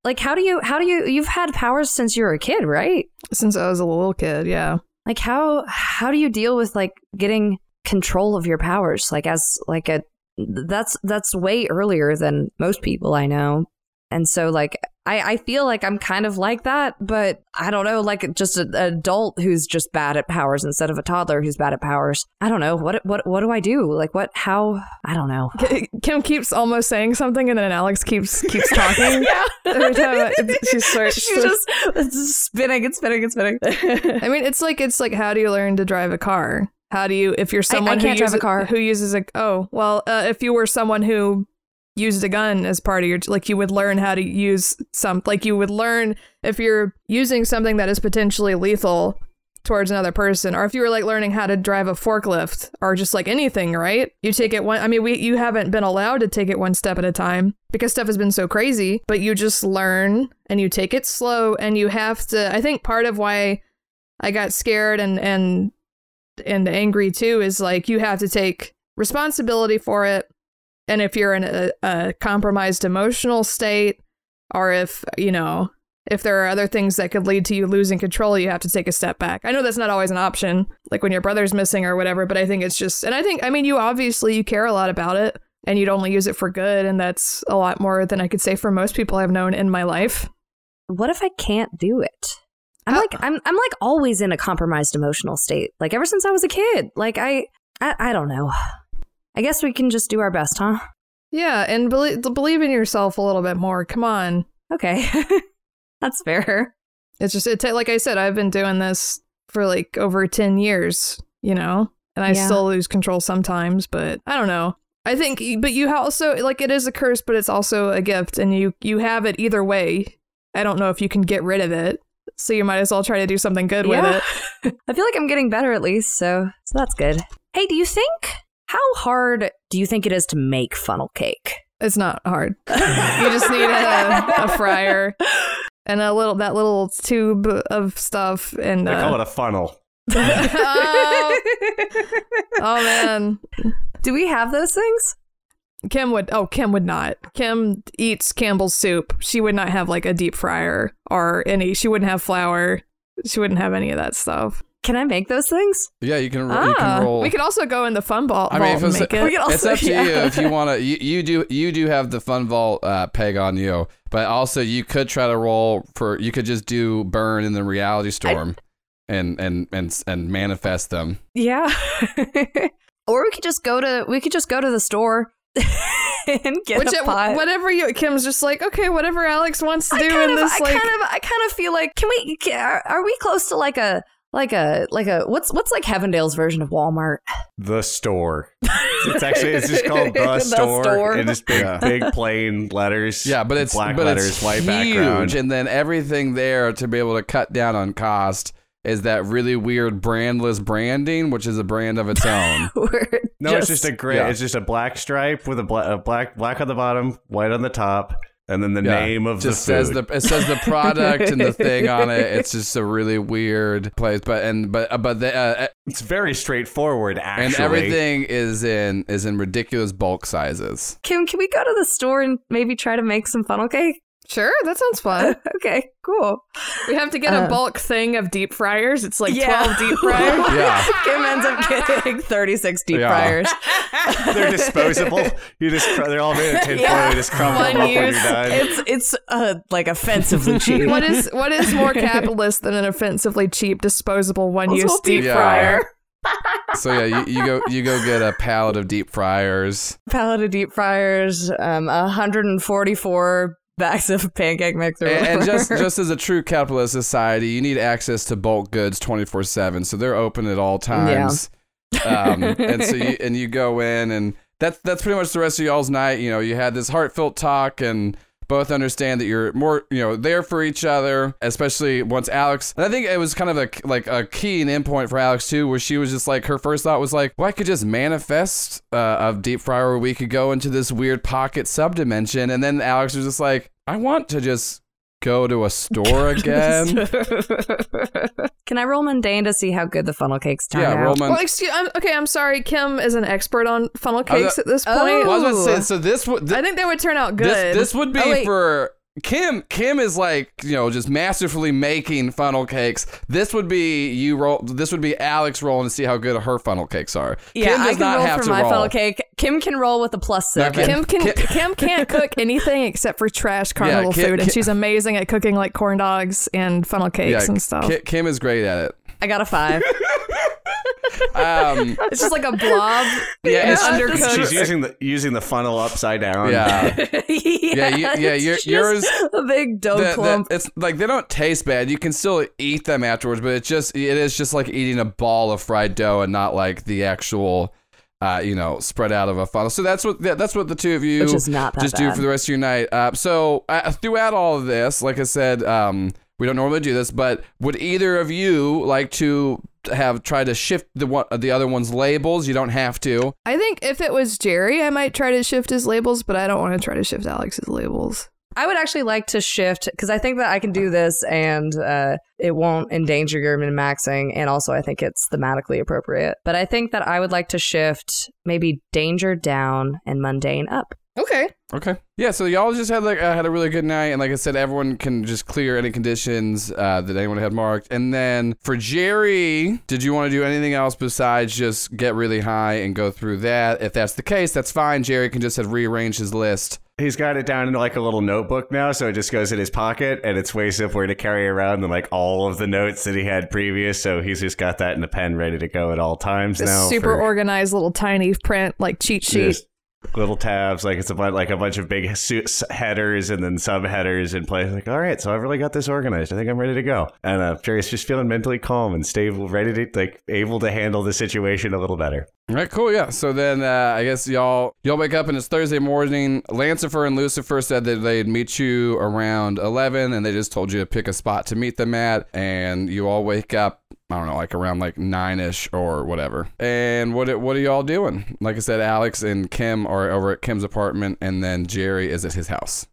like how do you how do you you've had powers since you were a kid, right? Since I was a little kid, yeah. Like how how do you deal with like getting control of your powers like as like a that's that's way earlier than most people I know. And so like I, I feel like I'm kind of like that, but I don't know, like just an adult who's just bad at powers instead of a toddler who's bad at powers. I don't know. What what what do I do? Like what how I don't know. Kim keeps almost saying something, and then Alex keeps keeps talking. Every time I- she starts- She's just it's spinning and spinning and spinning. I mean, it's like it's like how do you learn to drive a car? How do you if you're someone can't who drive a uses, car. who uses a oh well uh, if you were someone who used a gun as part of your like you would learn how to use some like you would learn if you're using something that is potentially lethal towards another person or if you were like learning how to drive a forklift or just like anything right? You take it one i mean we you haven't been allowed to take it one step at a time because stuff has been so crazy but you just learn and you take it slow and you have to i think part of why i got scared and and and angry too is like you have to take responsibility for it and if you're in a, a compromised emotional state or if, you know, if there are other things that could lead to you losing control, you have to take a step back. I know that's not always an option, like when your brother's missing or whatever, but I think it's just, and I think, I mean, you obviously you care a lot about it and you'd only use it for good, and that's a lot more than I could say for most people I've known in my life. What if I can't do it? I'm How- like I'm I'm like always in a compromised emotional state. Like ever since I was a kid. Like I I, I don't know. I guess we can just do our best, huh? Yeah, and believe, believe in yourself a little bit more. Come on. Okay. That's fair. It's just it ta- like I said, I've been doing this for like over 10 years, you know, and I Yeah. still lose control sometimes, but I don't know. I think but you also like it is a curse, but it's also a gift and you you have it either way. I don't know if you can get rid of it. So you might as well try to do something good with it. I feel like I'm getting better at least, so so that's good. Hey, do you think how hard do you think it is to make funnel cake? It's not hard. you just need a, a fryer and a little that little tube of stuff and They uh, call it a funnel. oh, oh man. Do we have those things? Kim would oh Kim would not. Kim eats Campbell's soup. She would not have like a deep fryer or any she wouldn't have flour. She wouldn't have any of that stuff. Can I make those things? Yeah, you can, you Ah, can roll. we could also go in the fun vault. I mean, vault if and it's, make it. We could also- it's up to yeah. you if you want to. You, you do you do have the fun vault uh, peg on you, but also you could try to roll for. You could just do burn in the reality storm, and and and and manifest them. Yeah. or we could just go to we could just go to the store and get Which a it- pot. whatever you Kim's just like, okay, whatever Alex wants to I do kind in of, this I like kind of, I kind of feel like, can we? Can, are, are we close to like a, like a, like a, what's, what's like Heavendale's version of Walmart? The store. It's actually it's just called the, The store, store. and just big Yeah. big plain letters. Yeah, but it's black but letters, it's white huge, background. and then everything there to be able to cut down on cost is that really weird brandless branding, which is a brand of its own. We're No, it's just a gray. yeah. It's just a black stripe with a, bla- a black black on the bottom, white on the top, and then the Yeah, name of the just the says the it says the product and the thing on it. It's just a really weird place, but and but uh, but the, uh, it's very straightforward, actually. and everything is in is in ridiculous bulk sizes. Kim, can we go to the store and maybe try to make some funnel cake? Sure, that sounds fun. okay, cool. we have to get a bulk thing of deep fryers. It's like Yeah. 12 deep fryers. Yeah. Kim ends up getting 36 deep Yeah. fryers. They're disposable. You just cr- they're all made of tinfoil. Yeah. You just crumple One them up when you're done. It's it's uh, like offensively cheap. what is what is more capitalist than an offensively cheap disposable one use Also deep Yeah. fryer? So yeah, you, you go you go get a pallet of deep fryers. pallet of deep fryers, um, 144 bags of pancake mixer. And, and just just as a true capitalist society, you need access to bulk goods twenty four seven. So they're open at all times. Um, and so you and you go in and that's that's pretty much the rest of y'all's night. You know, you had this heartfelt talk and both understand that you're more you know there for each other especially once alex and i think it was kind of a like a key and end point for alex too where she was just like her first thought was like well i could just manifest uh, a deep fryer where we could go into this weird pocket subdimension and then alex was just like i want to just go to a store again Can I roll mundane to see how good the funnel cakes turn yeah out? roman Well, excuse. I'm, okay, I'm sorry. Kim is an expert on funnel I was- cakes at this point. Oh. well, I was about to say, so this would I think they would turn out good. This, this would be Oh, wait. for Kim. Kim is like you know just masterfully making funnel cakes. This would be you roll. This would be Alex rolling to see how good her funnel cakes are. Yeah, Kim does I can not roll have for to my roll. funnel cake. Kim can roll with a plus seven. Kim- Kim can Kim- Kim can't cook anything except for trash carnival Kim- food, and she's amazing at cooking like corn dogs and funnel cakes Yeah, and stuff. Kim is great at it. I got a five. Um, It's just like a blob. yeah, it's, undercooked. She's using the using the funnel upside down. yeah. yeah, yeah, you're- it's yours- a big dough The- the- clump. it's like they don't taste bad. You can still eat them afterwards, but it's just it is just like eating a ball of fried dough and not like the actual, uh, you know, spread out of a funnel. So that's what that- that's what the two of you Which is not that just do for the rest of your night. Uh, so uh, throughout all of this, like I said, um, we don't normally do this, but would either of you like to have tried to shift the one the other one's labels? You don't have to. I think if it was Jerry, I might try to shift his labels, but I don't want to try to shift Alex's labels. I would actually like to shift because I think that I can do this and uh, it won't endanger your min maxing. And also, I think it's thematically appropriate. But I think that I would like to shift maybe danger down and mundane up. Okay. Okay. Yeah. So y'all just had like uh, had a really good night, and like I said, everyone can just clear any conditions uh, that anyone had marked. And then for Jerry, did you want to do anything else besides just get really high and go through that? If that's the case, that's fine. Jerry can just have rearranged his list. He's got it down in like a little notebook now, so it just goes in his pocket, and it's way simpler to carry around than like all of the notes that he had previous. So he's just got that in a pen ready to go at all times This now. super for organized little tiny print, like cheat sheet. just little tabs, like it's a bunch, like a bunch of big headers and then subheaders in place. Like, all right, so I've really got this organized. I think I'm ready to go. And uh, Jerry's just feeling mentally calm and stable, ready to like able to handle the situation a little better. All right, cool. Yeah. So then uh, I guess y'all y'all wake up and it's Thursday morning. Lancifer and Lucifer said that they'd meet you around eleven, and they just told you to pick a spot to meet them at. And you all wake up. I don't know, like around like nine ish or whatever. And what what are y'all doing? Like I said, Alex and Kim are over at Kim's apartment, and then Jerry is at his house.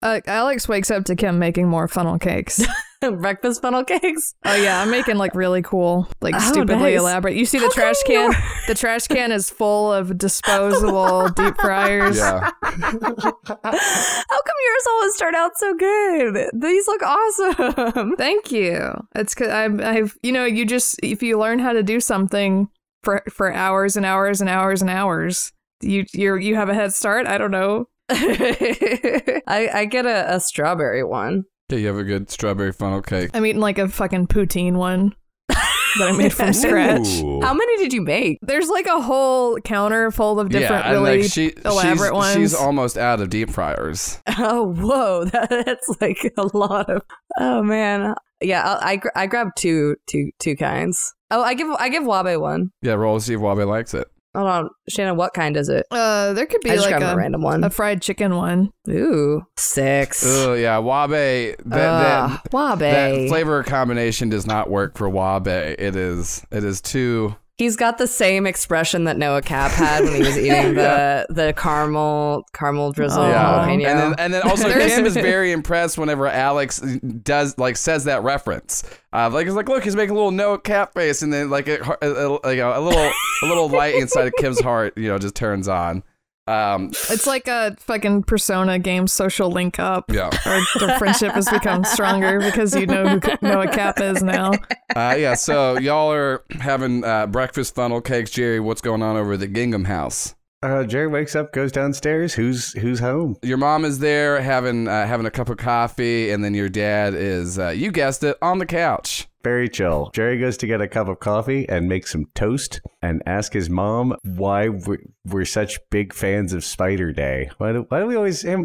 Uh, Alex wakes up to Kim making more funnel cakes. Breakfast funnel cakes. oh yeah, I'm making like really cool, like Oh, stupidly nice. elaborate. You see the How trash can? you're- The trash can is full of disposable deep fryers. Yeah. How come yours always start out so good? These look awesome. Thank you. It's cause I've, I've, you know, you just if you learn how to do something for for hours and hours and hours and hours, you you you have a head start. I don't know. I, I get a, a strawberry one. Okay, you have a good strawberry funnel cake. I'm eating like a fucking poutine one that I made from scratch. Ooh. How many did you make? There's like a whole counter full of different yeah, and really like she, elaborate she's, ones. She's almost out of deep fryers. Oh, whoa, that's like a lot of. Oh man, yeah, I I, I grabbed two two two kinds. Oh, I give I give Wabe one. Yeah, roll to see if Wabe likes it. Hold on, Shannon, what kind is it? uh, there could be I just like grabbed a, a, random one. a fried chicken one. Ooh, six. Oh yeah, Wabe. That, Ugh, that, Wabe. that flavor combination does not work for Wabe. It is it is too. He's got the same expression that Noah Cappe had when he was eating the the caramel caramel drizzle Oh. Yeah, jalapeno. and then and then also There's- Kim is very impressed whenever Alex does like says that reference. Uh, like it's like look, he's making a little Noah Cappe face, and then like a, a, a, a, a little a little light inside of Kim's heart, you know, just turns on. Um, It's like a fucking persona game social link up. yeah, Our, our friendship has become stronger because you know who Noah Cappe is now. uh, yeah. So y'all are having uh, breakfast funnel cakes, Jerry. What's going on over at the Gingham house? Uh, Jerry wakes up, goes downstairs. Who's who's home? Your mom is there having uh, having a cup of coffee, and then your dad is, uh, you guessed it, on the couch. Very chill. Jerry goes to get a cup of coffee and make some toast and ask his mom why we're, we're such big fans of Spider Day. Why do, why do we always, hey,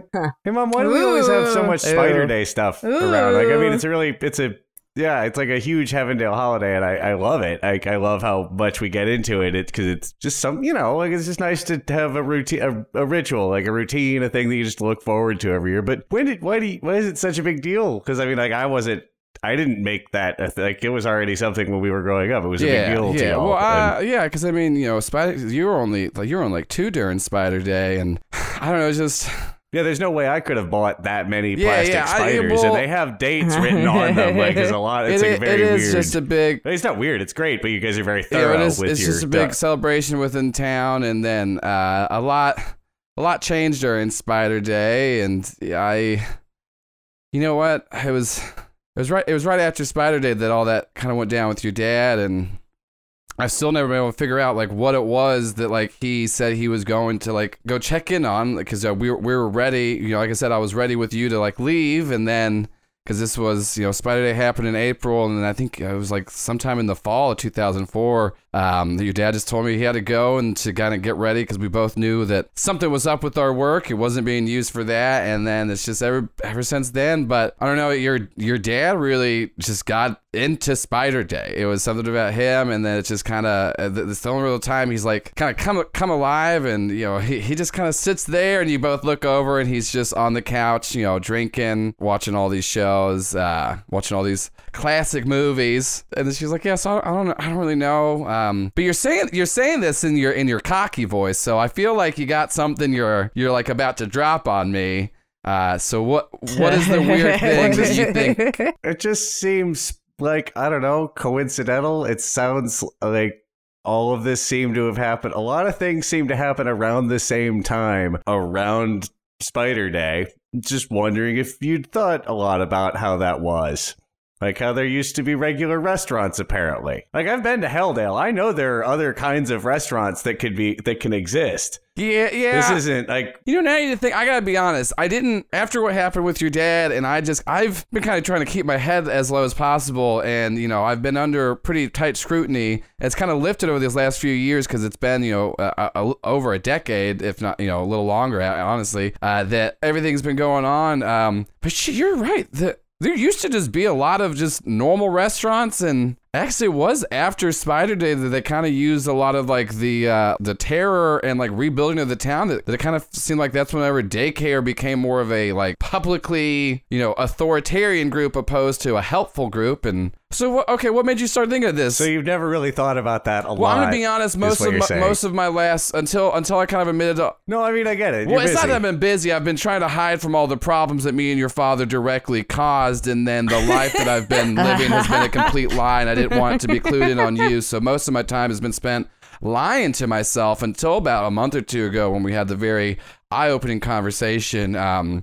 hey mom, why do we always have so much Ooh. Spider Day stuff around? Like, I mean, it's a really, it's a, yeah, it's like a huge Heavendale holiday, and I, I love it. Like, I love how much we get into it. It's because it's just some, you know, like it's just nice to have a routine, a, a ritual, like a routine, a thing that you just look forward to every year. But when did, why do, you, why is it such a big deal? Because I mean, like, I wasn't. I didn't make that a th- like it was already something when we were growing up. It was a big deal to yeah. Well, And- uh, yeah, because I mean, you know, Spider, you were only like you were on like two during Spider Day, and I don't know, it's just yeah, there's no way I could have bought that many Yeah, plastic yeah, I- spiders, well- and they have dates written on them. Like, there's a lot. It's it, like i- very it is weird. just a big. it's not weird. It's great, but you guys are very Yeah, thorough it is, with it's your. just a big duck. celebration within town, and then uh, a lot, a lot changed during Spider Day, and I, you know what, it was, it was right, it was right after Spider Day that all that kind of went down with your dad, and I've still never been able to figure out like what it was that like he said he was going to like go check in on because uh, we were we were ready, you know, like I said, I was ready with you to like leave, and then. Because this was, you know, Spider Day happened in April, and then I think it was like sometime in the fall of 2004. Um, your dad just told me he had to go and to kind of get ready because we both knew that something was up with our work. It wasn't being used for that, and then it's just ever ever since then. But I don't know, your your dad really just got into Spider Day. It was something about him, and then it's just kind of it's the only real time he's like kind of come come alive, and you know he he just kind of sits there, and you both look over, and he's just on the couch, you know, drinking, watching all these shows, uh, watching all these classic movies, and then she's like, "Yeah, so I don't, I don't, I don't really know." Um, but you're saying you're saying this in your in your cocky voice, so I feel like you got something you're you're like about to drop on me. Uh, so what what is the weird thing that you think? It just seems like I don't know, coincidental. It sounds like all of this seemed to have happened. A lot of things seem to happen around the same time around Spider Day. Just wondering if you'd thought a lot about how that was. Like how there used to be regular restaurants, apparently. Like I've been to Helldale. I know there are other kinds of restaurants that could be that can exist. Yeah, yeah. This isn't like You know, now you think I gotta be honest. I didn't after what happened with your dad, and I just I've been kind of trying to keep my head as low as possible, and you know I've been under pretty tight scrutiny. It's kind of lifted over these last few years because it's been you know uh, uh, over a decade, if not you know a little longer, honestly. Uh, that everything's been going on. Um, but you're right. The there used to just be a lot of just normal restaurants and actually it was after spider day that they kind of used a lot of like the uh, the terror and like rebuilding of the town that, that it kind of seemed like that's whenever daycare became more of a like publicly you know authoritarian group opposed to a helpful group and so what okay what made you start thinking of this so you've never really thought about that a well lot. Well, I'm gonna be honest most of my, saying. most of my last until until i kind of admitted to, No, I mean I get it. well, You're it's not that I've been busy. I've been trying to hide from all the problems that me and your father directly caused, and then the life that I've been living has been a complete lie, and I didn't want it to be clued in on you. So most of my time has been spent lying to myself until about a month or two ago when we had the very eye-opening conversation. Um,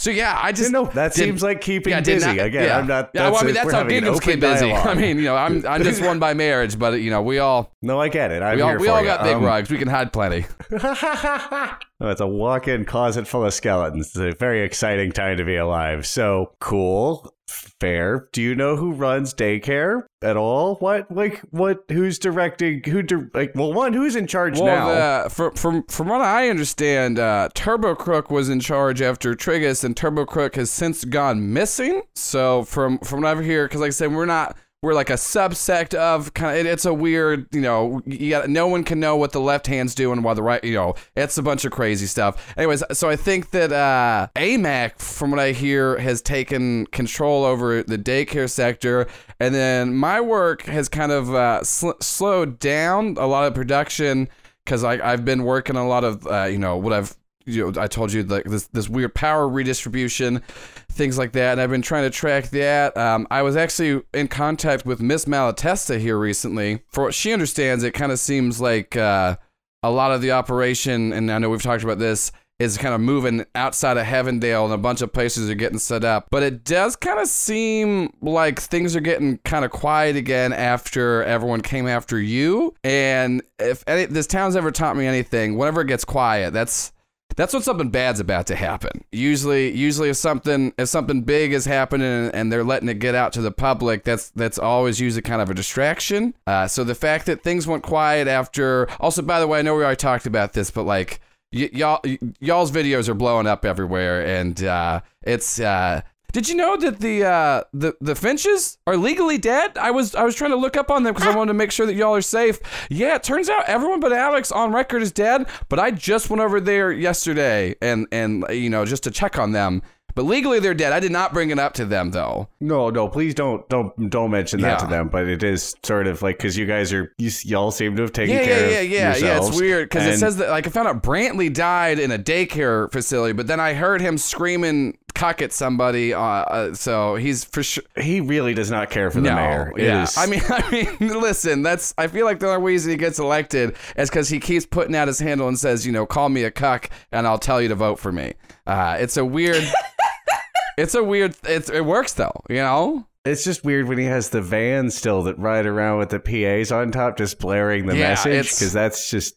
so yeah, I just no, that did- seems like keeping yeah, busy. not- Again, yeah. I'm not. Yeah, well, I mean that's how having an kingdoms open keep busy. dialogue. I mean, you know, I'm I'm just one by marriage, but you know, we all no, I get it. I'm we all we all you. got big Um, rugs. We can hide plenty. Oh, it's a walk-in closet full of skeletons. It's a very exciting time to be alive. So cool, fair. Do you know who runs daycare at all? What, like, what? Who's directing? Who? Di- like, well, one, who's in charge now? Well, the, from from from what I understand, uh, Turbo Crook was in charge after Trigus, and Turbo Crook has since gone missing. So from from what I've heard, because like I said, we're not we're like a subsect of kind of. It, it's a weird, you know, you got no one can know what the left hand's doing while the right, you know, it's a bunch of crazy stuff. Anyways, so I think that uh, AMAC, from what I hear, has taken control over the daycare sector, and then my work has kind of uh, sl- slowed down a lot of production because I've been working a lot of uh, you know what I've you know I told you like this this weird power redistribution things like that and I've been trying to track that um, I was actually in contact with Miss Malatesta here recently for what she understands it kind of seems like uh, a lot of the operation and I know we've talked about this is kind of moving outside of Heavendale and a bunch of places are getting set up. But it does kind of seem like things are getting kind of quiet again after everyone came after you. And if any, this town's ever taught me anything, whenever it gets quiet, that's that's when something bad's about to happen. Usually, usually if something if something big is happening and they're letting it get out to the public, that's that's always usually kind of a distraction. Uh, so the fact that things went quiet after, also by the way, I know we already talked about this, but like y- y'all y- y'all's videos are blowing up everywhere, and uh, it's. Uh, did you know that the uh, the the Finches are legally dead? I was I was trying to look up on them because I wanted to make sure that y'all are safe. Yeah, it turns out everyone but Alex on record is dead. But I just went over there yesterday and and you know just to check on them. But legally they're dead. I did not bring it up to them though. no, no, please don't, don't, don't mention that Yeah. to them. But it is sort of like because you guys are, you, y'all seem to have taken Yeah, care yeah, yeah, of yeah, yeah. It's weird because it says that like I found out Brantley died in a daycare facility, but then I heard him screaming cuck at somebody. Uh, uh, so he's for sure. he really does not care for the no, mayor. It yeah. is- I mean, I mean, listen. That's. I feel like the only reason he gets elected is because he keeps putting out his handle and says, you know, call me a cuck and I'll tell you to vote for me. Uh, it's a weird. it's a weird. It's, it works though. You know. It's just weird when he has the van still that ride around with the PAs on top, just blaring the Yeah, message because that's just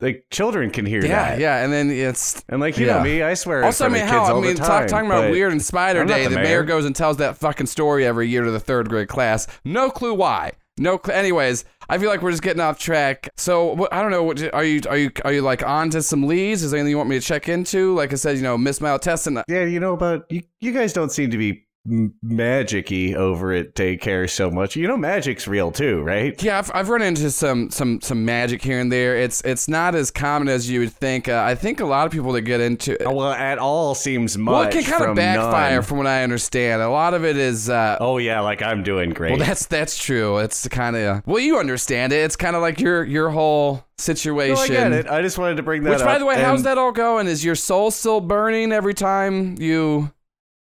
like children can hear Yeah, that. yeah. Yeah, and then it's And like you Yeah. know me, I swear. Also, I mean, how? I mean, time, talking about weird and Spider I'm Day, the the, mayor. mayor. goes and tells that fucking story every year to the third grade class. No clue why. No. Cl- anyways, I feel like we're just getting off track. So what, I don't know. What, are you are you are you like on to some leads? Is there anything you want me to check into? Like I said, you know, Miss Malatesta. Yeah, you know about you. You guys don't seem to be magic-y over at daycare so much. You know, magic's real too, right? Yeah, I've, I've run into some some some magic here and there. It's it's not as common as you would think. Uh, I think a lot of people that get into Well, at all seems much. well, it can kind of backfire none. from what I understand. A lot of it is uh, Oh yeah, like I'm doing great. Well, that's that's true. It's kind of well, you understand it. It's kind of like your your whole situation. no, I get it. I just wanted to bring that up. Which, up. by the way, how's that all going? Is your soul still burning every time you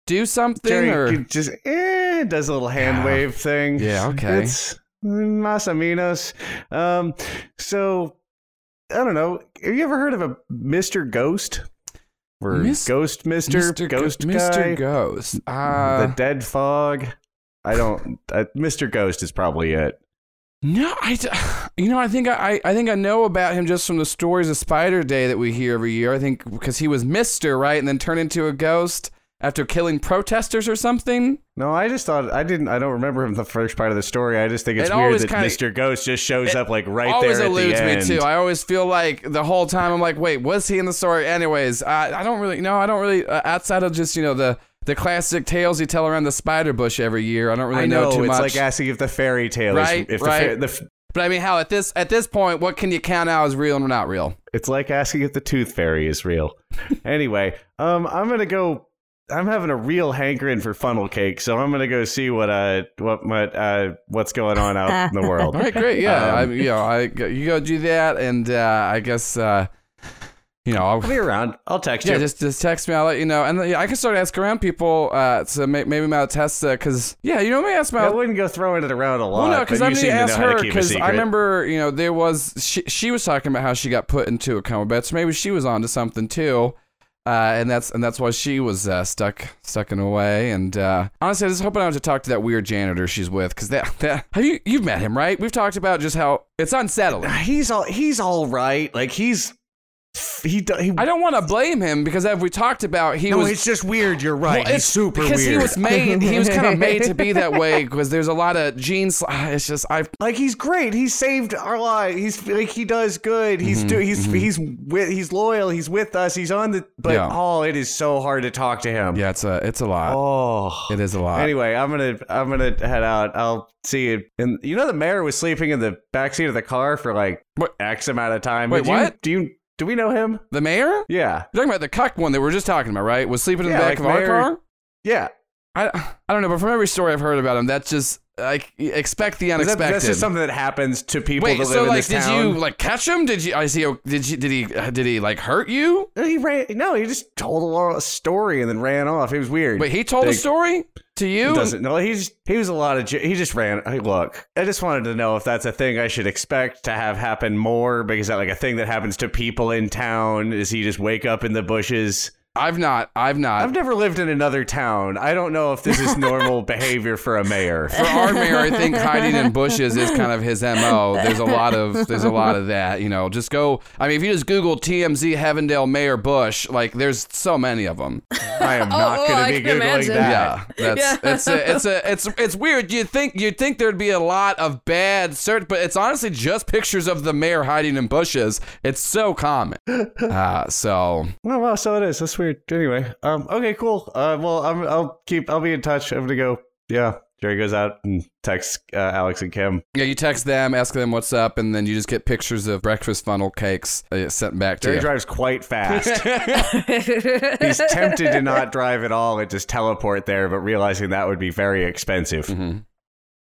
do something? Jerry or just eh, does a little hand Yeah. wave thing. Yeah, okay. It's más o. Um, so I don't know. Have you ever heard of a Mr. Ghost? Or Mis- Ghost Mister, Mr. Ghost Go- Mr. Ghost. Uh, the Dead Fog. I don't. Uh, Mr. Ghost is probably it. No, I, you know, I think I, I think I know about him just from the stories of Spider Day that we hear every year. I think because he was Mister, right, and then turned into a ghost after killing protesters or something. No, I just thought I didn't. I don't remember him the first part of the story. I just think it's It weird that kinda- Mr. Ghost just shows up like right Always there at eludes me too. I always feel like the whole time I'm like, wait, was he in the story? Anyways, I, I don't really know. I don't really uh, outside of just you know the the classic tales you tell around the spider bush every year. I don't really I know, too it's much. It's like asking if the fairy tale Right, is if right. the, fa- the f- but I mean, how at this at this point, what can you count out as real and not real? it's like asking if the tooth fairy is real. anyway, um, I'm gonna go. I'm having a real hankering for funnel cake, so I'm gonna go see what uh what what uh what's going on out in the world. All right, great. Yeah, Um, I, you know, I you go do that, and uh, I guess uh, you know, I'll, I'll be around. I'll text yeah, you. just just text me. I'll let you know, and yeah, I can start asking around people. Uh, so may, maybe I'll test because yeah, you know, maybe ask I about. I wouldn't go throwing it around a lot. Well, no, because because I'm you going seem to to ask know how to her because. I remember, you know, there was she she was talking about how she got put into a coma bed, so maybe she was onto something too. Uh, and that's and that's why she was uh, stuck stuck in a way. And uh, honestly, I was hoping I was to talk to that weird janitor she's with because that that have you you've met him right? We've talked about just how it's unsettling. he's all he's all right. Like he's he he. I don't want to blame him because as we talked about, he no, was it's just weird. You're right. Well, he's super because weird. he was made. He was kind of made to be that way because there's a lot of genes. It's just I. like he's great. He saved our lives. He's like he does good. He's Mm-hmm, do he's he's with he's loyal. He's with us. He's on the. But Yeah. oh, it is so hard to talk to him. Yeah, it's a it's a lot. Oh. It is a lot. Anyway, I'm gonna I'm gonna head out. I'll see you. And you know the mayor was sleeping in the backseat of the car for like What? X amount of time. Wait, Did you- what? do you do we know him? The mayor? Yeah, You're talking about the cuck one that we were just talking about, right? Was sleeping in the back like of our car? yeah. I I don't know, but from every story I've heard about him, that's just like expect the Is that- unexpected. that's just something that happens to people Wait, that live so in like, this did town. you like catch him? Did you? I see. Oh, did you? Did he? Did he like hurt you? He ran. No, he just told a story and then ran off. It was weird. Wait, he told a story to you? He doesn't. No, he just he was a lot of. He just ran. Hey, look, I just wanted to know if that's a thing I should expect to have happen more because that like a thing that happens to people in town. Is he just wake up in the bushes? I've not. I've not. I've never lived in another town. I don't know if this is normal behavior for a mayor. for our mayor, I think hiding in bushes is kind of his mo. There's a lot of there's a lot of that. You know, just go. I mean, if you just Google TMZ Heavendale Mayor Bush, like there's so many of them. I am not oh, going I to be can googling imagine. that. Yeah, that's Yeah. it's a, it's a it's it's weird. You think you'd think there'd be a lot of bad search, but it's honestly just pictures of the mayor hiding in bushes. It's so common. Uh, so Oh well, so it is. That's weird. Anyway, um, okay, cool. Uh, well, I'm, I'll keep. I'll be in touch. I'm gonna go. Yeah, Jerry goes out and texts uh, Alex and Kim. yeah, you text them, ask them what's up, and then you just get pictures of breakfast funnel cakes uh, sent back to Jerry you. drives quite fast. He's tempted to not drive at all and just teleport there, but realizing that would be very expensive. Mhm.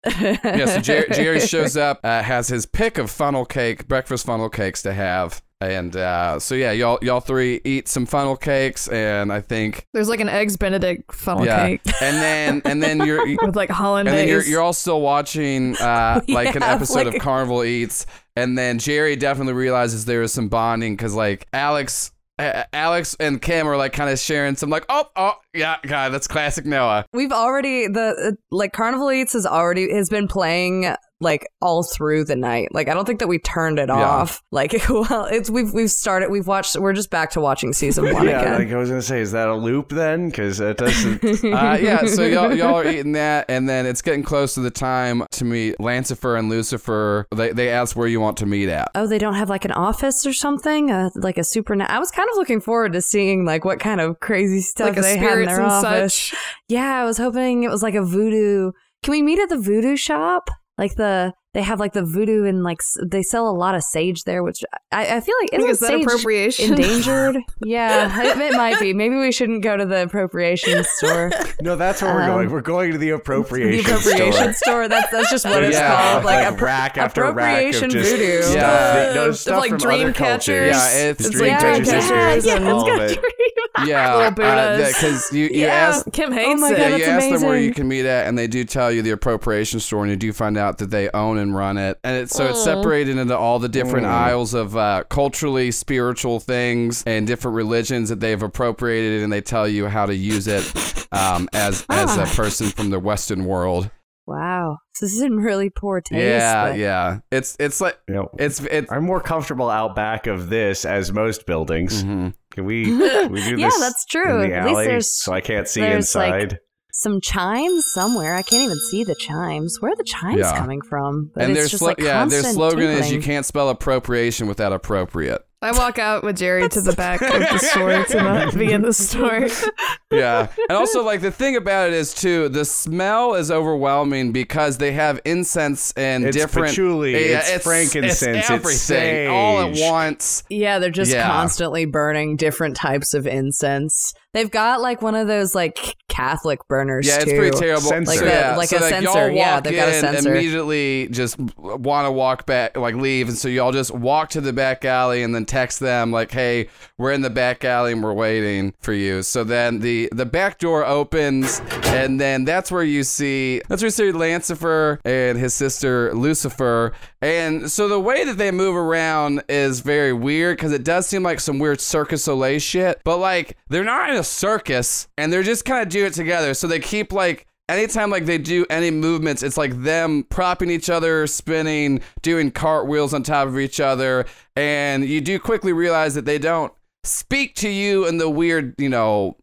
Yeah, so Jerry, Jerry shows up, uh, has his pick of funnel cake, breakfast funnel cakes to have, and uh, so yeah, y'all y'all three eat some funnel cakes, and I think There's like an eggs Benedict funnel yeah, cake and then and then you're. with like hollandaise. And then you're, you're all still watching uh, like an episode like- of Carnival Eats, and then Jerry definitely realizes there is some bonding because like Alex, Alex and Kim are like kind of sharing some like oh oh yeah God that's classic Noah. We've already the uh, like Carnival Eats has already has been playing like all through the night. Like I don't think that we turned it off. Like well, it's we've we've started. We've watched. We're just back to watching season one again. Yeah, again. like I was gonna say, is that a loop then? Because it doesn't. uh, yeah, so y'all, y'all are eating that, and then it's getting close to the time to meet Lancifer and Lucifer. They, they ask where you want to meet at. Oh, they don't have like an office or something, uh, like a super. I was kind of looking forward to seeing like what kind of crazy stuff like a they had in spirits their and office. such. Yeah, I was hoping it was like a voodoo. Can we meet at the voodoo shop? Like the they have like the voodoo and like s- they sell a lot of sage there, which I, I feel like isn't is that sage appropriation? endangered? yeah, it, it might be. Maybe we shouldn't go to the appropriation store. no, that's where we're Um, going. We're going to the appropriation, the appropriation, appropriation store. store. That's that's just what it's Yeah, called. Like, like appro- rack after rack of appropriation just voodoo. stuff. Yeah. that- no, stuff like from dream other catchers. Yeah, it's It's dream like yeah, dream catchers. yeah, catchers yeah, and it's all got of it. dream yeah, Little Buddhas. because you you yeah, asked. Kim hates my it. God, Yeah, that's you ask them where you can meet at, and they do tell you the appropriation store, and you do find out that they own and run it. And it's, so it's Mm. separated into all the different Mm. aisles of uh, culturally spiritual things and different religions that they've appropriated, and they tell you how to use it um, as as a Ah. person from the Western world. Wow. This is in really poor taste. yeah, but- yeah. It's it's like You know, it's it's. I'm more comfortable out back of this as most buildings. mhm. Can we? Can we do Yeah, this? that's true. In the At least there's- so I can't see there's, like, inside. Some chimes somewhere. I can't even see the chimes. Where are the chimes Yeah. coming from? But and it's their just slo- like yeah, their constant slogan is you can't spell appropriation without appropriate. I walk out with Jerry to the back of the store to not be in the store. yeah. And also, like, the thing about it is, too, the smell is overwhelming because they have incense and It's different. patchouli, Yeah, it's frankincense, it's it's everything all at once. Yeah, they're just Yeah. constantly burning different types of incense. They've got like one of those like Catholic burners Yeah, it's too. pretty terrible. Censer. Like So, a- yeah, like so a like censer. Y'all Yeah, walk they've got a in, censer. Immediately, just want to walk back, like leave, and so y'all just walk to the back alley and then text them like, "Hey, we're in the back alley and we're waiting for you." So then the the back door opens, and then that's where you see that's where you see Lancifer and his sister Lucifer. And so the way that they move around is very weird because it does seem like some weird Circus Soleil shit, but like they're not in a circus and they're just kind of doing it together. So they keep like anytime like they do any movements, it's like them propping each other, spinning, doing cartwheels on top of each other, and you do quickly realize that they don't speak to you in the weird, you know,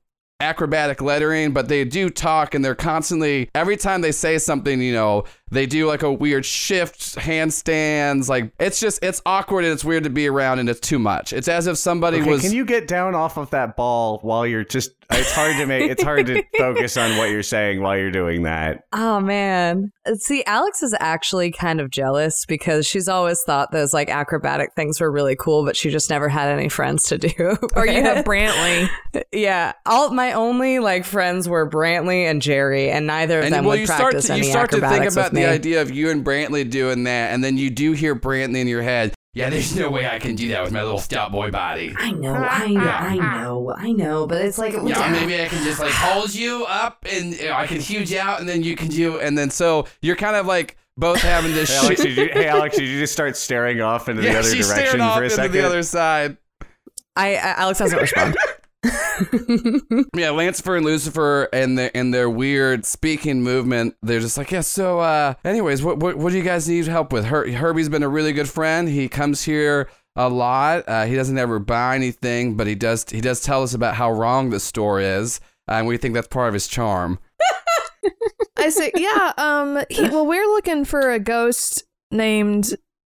acrobatic lettering, but they do talk and they're constantly every time they say something, you know, they do like a weird shift, handstands, like it's just it's awkward and it's weird to be around and it's too much. It's as if somebody Okay, was can you get down off of that ball while you're just? It's hard to make. It's hard to focus on what you're saying while you're doing that. Oh man. See, Alex is actually kind of jealous because she's always thought those like acrobatic things were really cool, but she just never had any friends to do. Or you have Brantley. yeah. All my only like friends were Brantley and Jerry, and neither of and them well, would you start practice to, any you start to think acrobatics about with the idea of you and Brantley doing that, and then you do hear Brantley in your head. Yeah, there's no way I can do that with my little stout boy body. I know, I know, I know, I know, but it's like Yeah, maybe I can just like hold you up and you know, I can huge you out, and then you can do, and then so you're kind of like both having this Hey Alex, did you, hey Alex, did you just start staring off into the Yeah, other she's direction staring off for a into second? the other side. I, I Alex doesn't respond. Yeah, Lancifer and Lucifer and their and their weird speaking movement. They're just like, yeah. So, uh, anyways, what, what what do you guys need help with? Her, Herbie's been a really good friend. He comes here a lot. Uh, he doesn't ever buy anything, but he does he does tell us about how wrong the store is, uh, and we think that's part of his charm. I say, yeah. Um. He, well, we're looking for a ghost named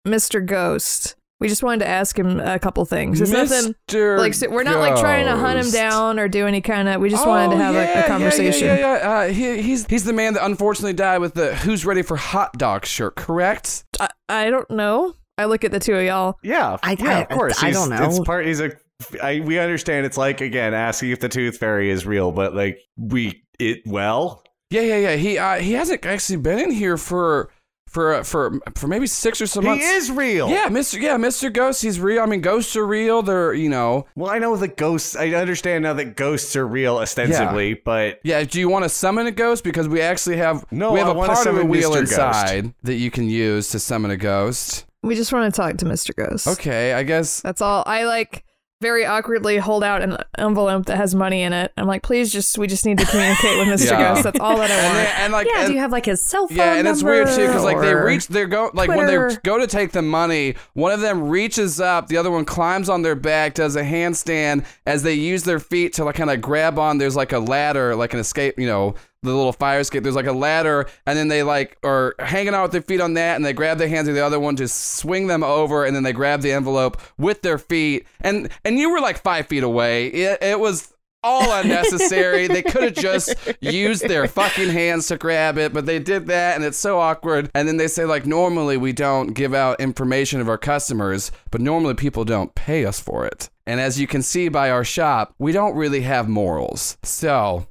Mister Ghost. We just wanted to ask him a couple things. It's nothing Mr. like so we're not like trying to hunt him Ghost. down or do any kind of. We just wanted to Oh, have yeah, a, yeah, a conversation. Yeah, yeah, yeah. Uh, he, he's he's the man that unfortunately died with the "Who's ready for hot dog" shirt. Correct? I, I don't know. I look at the two of y'all. Yeah, I- yeah, I- of course. I He's- don't know. It's part. He's a. I, we understand. It's like again asking if the tooth fairy is real, but like we it well. Yeah, yeah, yeah. He uh, he hasn't actually been in here for for uh, for for maybe six or so He months. is real. Yeah, Mr. Yeah, Mr. Ghost. He's real. I mean, ghosts are real. They're you know. Well, I know the ghosts. I understand now that ghosts are real ostensibly, but Yeah. Do you want to summon a ghost? Because we actually have No, we have I a part of a summon wheel Mr. Ghost. inside that you can use to summon a ghost. We just want to talk to Mister Ghost. Okay, I guess. That's all. I like very awkwardly hold out an envelope that has money in it. I'm like, please, just we just need to communicate with Mister Yeah. Ghost. That's all that I And, want. and like yeah, and- do you have like his cell phone Yeah, and it's weird too because like they reach, they're go like when they go to take the money, one of them reaches up, the other one climbs on their back, does a handstand as they use their feet to like kind of grab on. There's like a ladder, like an escape, you know, the little fire escape. There's like a ladder, and then they like are hanging out with their feet on that, and they grab their hands of the other one to swing them over, and then they grab the envelope with their feet, and and you were like five feet away. It, it was all unnecessary. they could have just used their fucking hands to grab it, but they did that and it's so awkward. And then they say like normally we don't give out information of our customers, but normally people don't pay us for it. And as you can see by our shop, we don't really have morals. So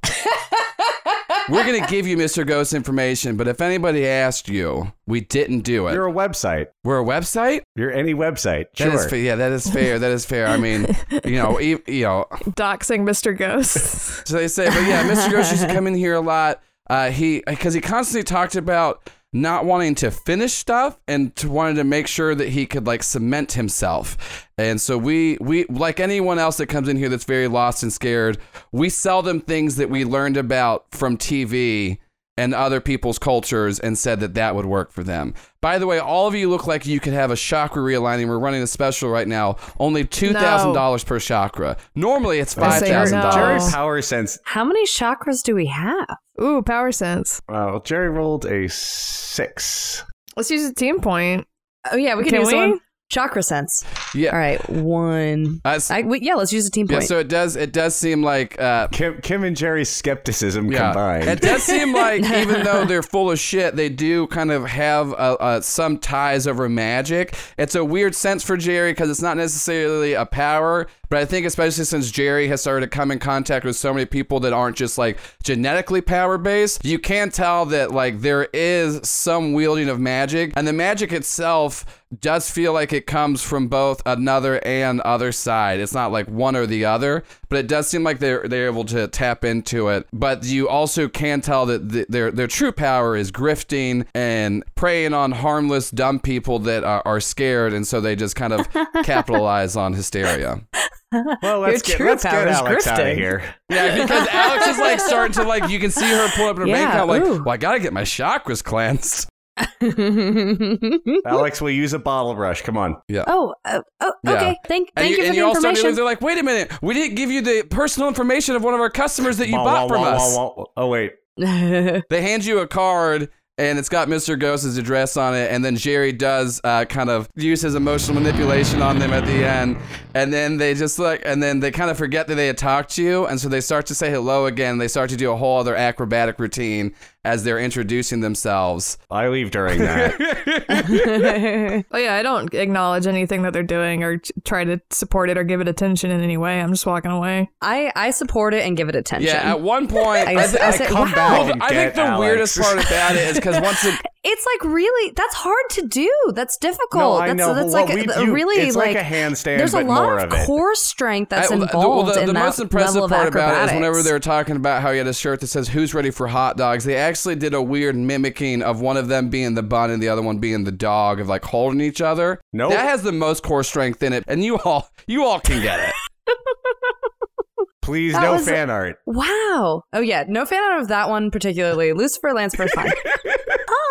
we're gonna give you Mr. Ghost information, but if anybody asked you, we didn't do it. You're a website. We're a website. You're any website. That is fa- yeah, that is fair. That is fair. I mean, you know, e- you know. Doxing Mr. Ghost. So they say, but yeah, Mr. Ghost used to come in here a lot. Uh, he because he constantly talked about not wanting to finish stuff and to wanted to make sure that he could like cement himself. And so we we like anyone else that comes in here that's very lost and scared, we sell them things that we learned about from TV and other people's cultures and said that that would work for them. By the way, all of you look like you could have a chakra realigning. We're running a special right now, only two thousand dollars per chakra. Normally it's I five say thousand no. Jerry dollars. Power Sense. How many chakras do we have? Ooh, power sense. Well, Jerry rolled a six. Let's use a team point. Oh yeah, we can, Can use we? one. Chakra sense. Yeah. All right, one. Uh, s- I, we, yeah, let's use a team point. yeah, so it does. It does seem like. Uh, Kim, Kim and Jerry's skepticism yeah, combined. it does seem like even though they're full of shit, they do kind of have uh, uh, some ties over magic. It's a weird sense for Jerry because it's not necessarily a power, but I think especially since Jerry has started to come in contact with so many people that aren't just like genetically power based, you can tell that like there is some wielding of magic, and the magic itself does feel like it comes from both another and other side. It's not like one or the other, but it does seem like they're they're able to tap into it. But you also can tell that th- their their true power is grifting and preying on harmless dumb people that are, are scared, and so they just kind of capitalize on hysteria. Well, let's Your get true let's power get is Alex out of here. Yeah, because Alex is like starting to like you can see her pull up her bank Yeah, account like, ooh. well, I gotta get my chakras cleansed. Alex, will use a bottle brush. Come on. Yeah. oh, uh, oh, Yeah. okay. Thank, And you, you, for and the you all start to information. they're like, wait a minute, we didn't give you the personal information of one of our customers that you Wah, bought wah, from wah, us. wah, wah. Oh wait, They hand you a card and it's got Mr. Ghost's address on it, and then Jerry does uh, kind of use his emotional manipulation on them at the end, and then they just like, and then they kind of forget that they had talked to you, and so they start to say hello again. They start to do a whole other acrobatic routine as they're introducing themselves. I leave during that. Oh yeah, I don't acknowledge anything that they're doing or try to support it or give it attention in any way. I'm just walking away. I, I support it and give it attention. Yeah, at one point, I, I, thi- I I say, come wow. back well, I think the Alex. weirdest part about it is because once it, It's like really, that's hard to do. That's difficult. No, I that's, know, That's but like a, we a do- really it's like a handstand, There's a lot more of, of it. core strength that's I- involved well, the, in the that most impressive level part about it is whenever they were talking about how he had a shirt that says "Who's ready for hot dogs," they actually did a weird mimicking of one of them being the bun and the other one being the dog of like holding each other. Nope. that has the most core strength in it, and you all you all can get it. Please, That no was- fan art. Wow. Oh yeah, no fan art of that one particularly. Lucifer Lansford fine.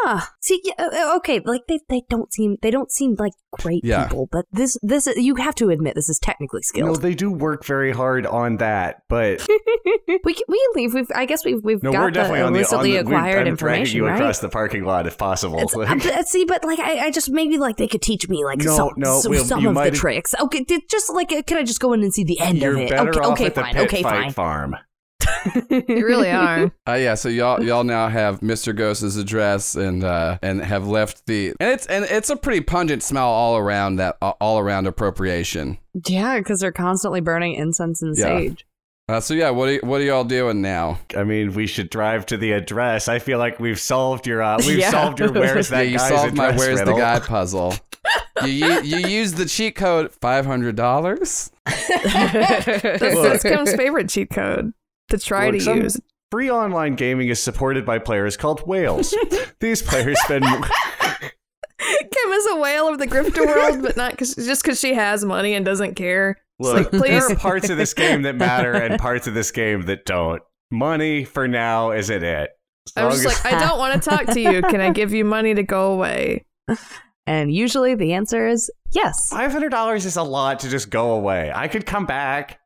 ah, see, yeah, okay, like they, they don't seem they don't seem like great Yeah. people, but this this you have to admit this is technically skilled. No, they do work very hard on that, but we can, we leave. We've I guess we've we've no, got we're definitely the on the illicitly on the, acquired I'm information, you right? across the parking lot if possible. It's, Like- uh, see, but like I, I just maybe like they could teach me like No, some, no, some, we'll- some of the tricks. Okay, just like uh, can I just go in and see the end of it? okay, okay, fine. Okay, fine. farm. You really are. Uh, yeah, so y'all y'all now have Mr. Ghost's address and uh, and have left the and it's and it's a pretty pungent smell all around that all around appropriation. Yeah, because they're constantly burning incense and Yeah. sage. Uh, so yeah, what are what are y'all doing now? I mean, we should drive to the address. I feel like we've solved your uh, we've Yeah. solved your where's that yeah, you guy's solved my where's riddle. the guy puzzle. you, you you use the cheat code five hundred dollars. That's, that's Kim's favorite cheat code to try Look, to use. Free online gaming is supported by players called whales. These players spend Kim is a whale of the grifter world, but not cause, just because she has money and doesn't care. It's Look, like, there are parts of this game that matter and parts of this game that don't. Money for now isn't it. As I was just as- like, I don't want to talk to you. Can I give you money to go away? And usually the answer is yes. Five hundred dollars is a lot to just go away. I could come back.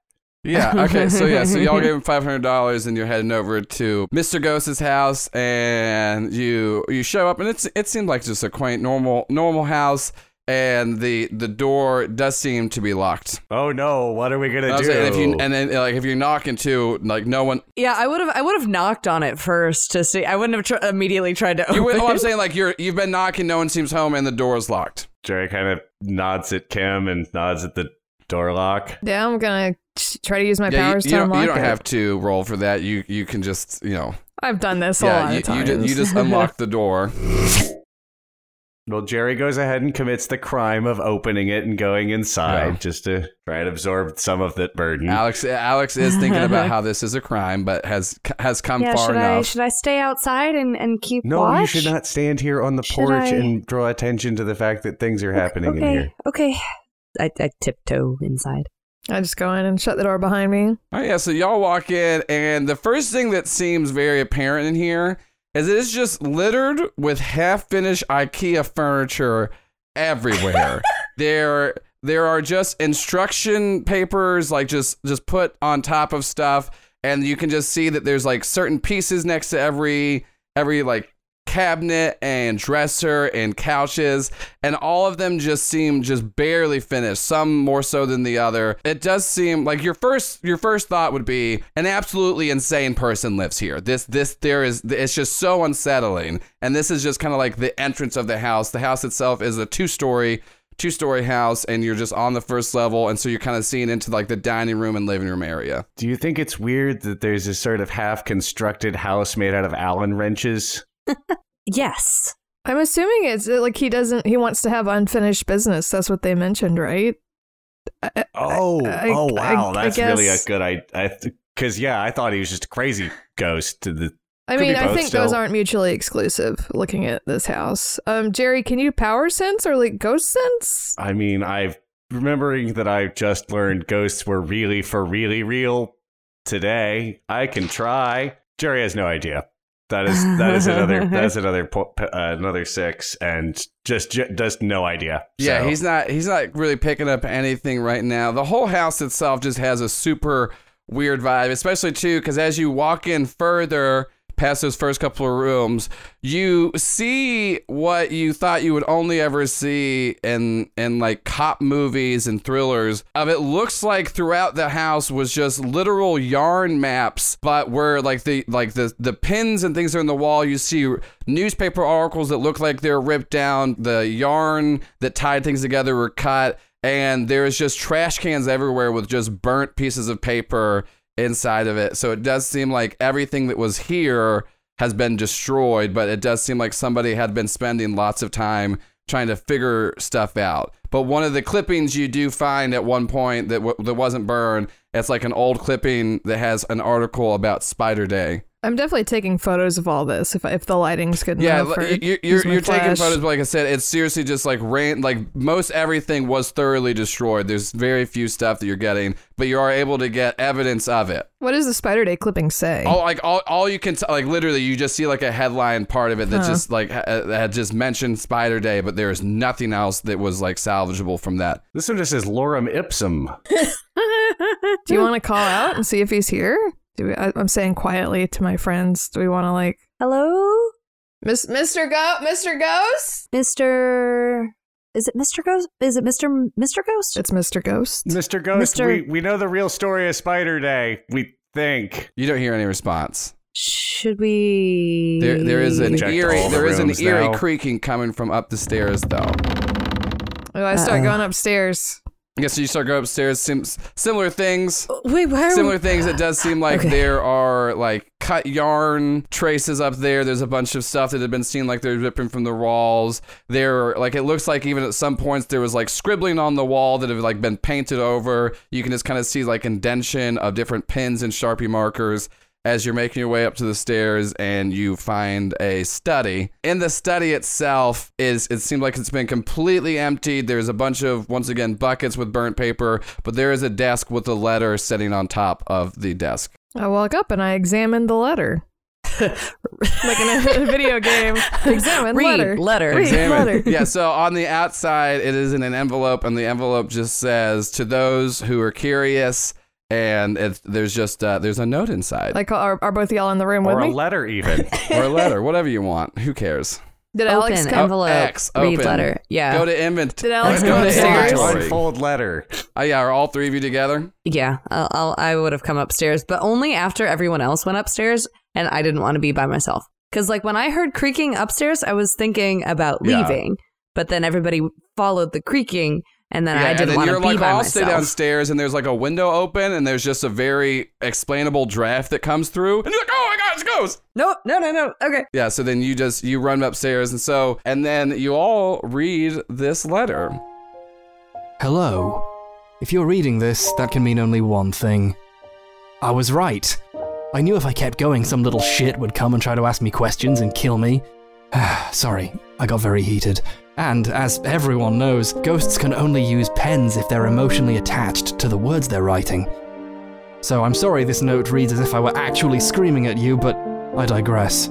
Yeah. Okay. So yeah. So y'all gave him five hundred dollars, and you're heading over to Mr. Ghost's house, and you you show up, and it's it seemed like just a quaint normal normal house, and the the door does seem to be locked. Oh no! What are we gonna I do? saying, if you and then like if you're knocking too, like no one. Yeah, I would have I would have knocked on it first to see. I wouldn't have tr- immediately tried to open. You, would- oh, I'm saying like you're you've been knocking, no one seems home, and the door is locked. Jerry kind of nods at Kim and nods at the door lock. Yeah, I'm gonna try to use my Yeah, powers you to don't, unlock you don't it. have to roll for that. You you can just you know I've done this a yeah, lot you, of times. you, just, you just unlock the door. Well, Jerry goes ahead and commits the crime of opening it and going inside Yeah. just to try and absorb some of that burden. Alex Alex is thinking about how this is a crime, but has has come yeah, far should I enough. should I stay outside and, and keep no, watch? you should not stand here on the Should porch I- and draw attention to the fact that things are happening okay, in here. Okay. I, I tiptoe inside. I just go in and shut the door behind me. Oh yeah, so y'all walk in, and the first thing that seems very apparent in here is it is just littered with half-finished IKEA furniture everywhere. there, there are just instruction papers, like just just put on top of stuff, and you can just see that there's like certain pieces next to every every like cabinet and dresser and couches and all of them just seem just barely finished some more so than the other. It does seem like your first your first thought would be an absolutely insane person lives here. This this there is it's just so unsettling. And this is just kind of like the entrance of the house. The house itself is a two story two story house and you're just on the first level and so you're kind of seeing into like the dining room and living room area. Do you think it's weird that there's this sort of half constructed house made out of Allen wrenches? Yes. I'm assuming it's uh, like he doesn't. He wants to have unfinished business. That's what they mentioned, right? I- Oh, I- oh wow, I- I that's really a good idea. Because yeah, I thought he was just a crazy ghost. To the I mean, I both think those aren't mutually exclusive. Looking at this house, um, Jerry, can you power sense or like ghost sense? I mean, I've remembering that I just learned ghosts were really for really real today. I can try. Jerry has no idea. That is that is another that's another uh, another six, and just ju- just no idea. Yeah, So- he's not he's not really picking up anything right now. The whole house itself just has a super weird vibe, especially too because as you walk in further past those first couple of rooms, you see what you thought you would only ever see in in like cop movies and thrillers. Of it looks like throughout the house was just literal yarn maps, but where like the like the the pins and things are in the wall, you see newspaper articles that look like they're ripped down. The yarn that tied things together were cut, and there's just trash cans everywhere with just burnt pieces of paper inside of it. So it does seem like everything that was here has been destroyed, but it does seem like somebody had been spending lots of time trying to figure stuff out. But one of the clippings you do find at one point that w- that wasn't burned, it's like an old clipping that has an article about Spider Day. I'm definitely taking photos of all this if if the lighting's good Yeah, enough. li- for- you- you're, you're, taking photos, but like I said, it's seriously just like rain. Like most everything was thoroughly destroyed. There's very few stuff that you're getting, but you are able to get evidence of it. What does the Spider Day clipping say? All like all, all you can t- like literally, you just see like a headline part of it that Huh. just like ha- uh, that had just mentioned Spider Day, but there is nothing else that was like salvageable from that. this one just says lorem ipsum. Do you want to call out and see if he's here? Do we, I, I'm saying quietly to my friends. Do we want to like, Hello, Miss, Mr. Go, Mr. Ghost? Mister. Is it Mister Ghost? Is it Mister Mister Ghost? It's Mr. Ghost. Mr. Ghost, Mr. We, we know the real story of Spider Day. We think. You don't hear any response. Should we? There, there is an Checked eerie, the there is an rooms eerie now. creaking coming from up the stairs, though. Oh, I start Uh-oh. going upstairs. I guess you start going upstairs. Sim- similar things. Uh, wait, where? similar things. It does seem like Okay. there are like cut yarn traces up there. There's a bunch of stuff that had been seen like they're ripping from the walls. There, like it looks like even at some points there was like scribbling on the wall that have like been painted over. You can just kind of see like indention of different pins and sharpie markers. As you're making your way up to the stairs and you find a study. In the study itself is it seemed like it's been completely emptied. There's a bunch of once again buckets with burnt paper, but there is a desk with a letter sitting on top of the desk. I walk up and I examine the letter. like in a, a video game. Examine Read letter. letter. Read Examine. letter. yeah, so on the outside, it is in an envelope, and the envelope just says, "To those who are curious," and it, there's just uh, there's a note inside Like, are, are both y'all in the room with Or a letter, even. or a letter, whatever you want. Who cares? Did Alex come? envelope. X, read open. letter. Yeah. Go to invent. Did Alex go come to upstairs? inventory. Unfold letter. Oh yeah, are all three of you together? Yeah, I'll, I'll, I would have come upstairs, but only after everyone else went upstairs, and I didn't want to be by myself. Because, like, when I heard creaking upstairs, I was thinking about Yeah. leaving, but then everybody followed the creaking, and then Yeah, I and didn't then want you're to be like, by I'll myself. stay downstairs, and there's like a window open, and there's just a very explainable draft that comes through, and you're like, oh my god, it's a ghost. No, no, no, no. Okay. Yeah, so then you just you run upstairs, and so and then you all read this letter. Hello. If you're reading this, that can mean only one thing. I was right. I knew if I kept going, some little shit would come and try to ask me questions and kill me. Sorry, I got very heated. And, as everyone knows, ghosts can only use pens if they're emotionally attached to the words they're writing. So I'm sorry this note reads as if I were actually screaming at you, but I digress.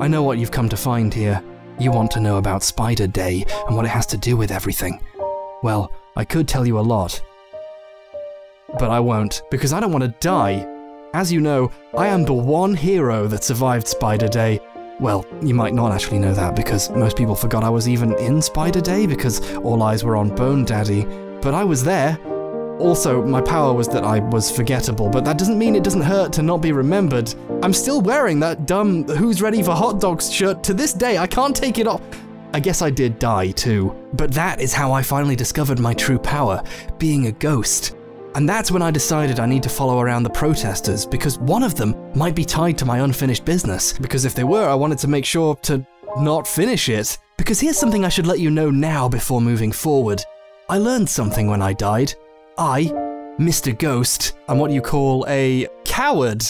I know what you've come to find here. You want to know about Spider Day and what it has to do with everything. Well, I could tell you a lot. But I won't, because I don't want to die. As you know, I am the one hero that survived Spider Day. Well, you might not actually know that because most people forgot I was even in Spider Day because all eyes were on Bone Daddy. But I was there. Also, my power was that I was forgettable, but that doesn't mean it doesn't hurt to not be remembered. I'm still wearing that dumb Who's Ready for Hot Dogs shirt to this day. I can't take it off. I guess I did die too. But that is how I finally discovered my true power being a ghost. And that's when I decided I need to follow around the protesters because one of them might be tied to my unfinished business. Because if they were, I wanted to make sure to not finish it. Because here's something I should let you know now before moving forward. I learned something when I died. I, Mr. Ghost, am what you call a coward.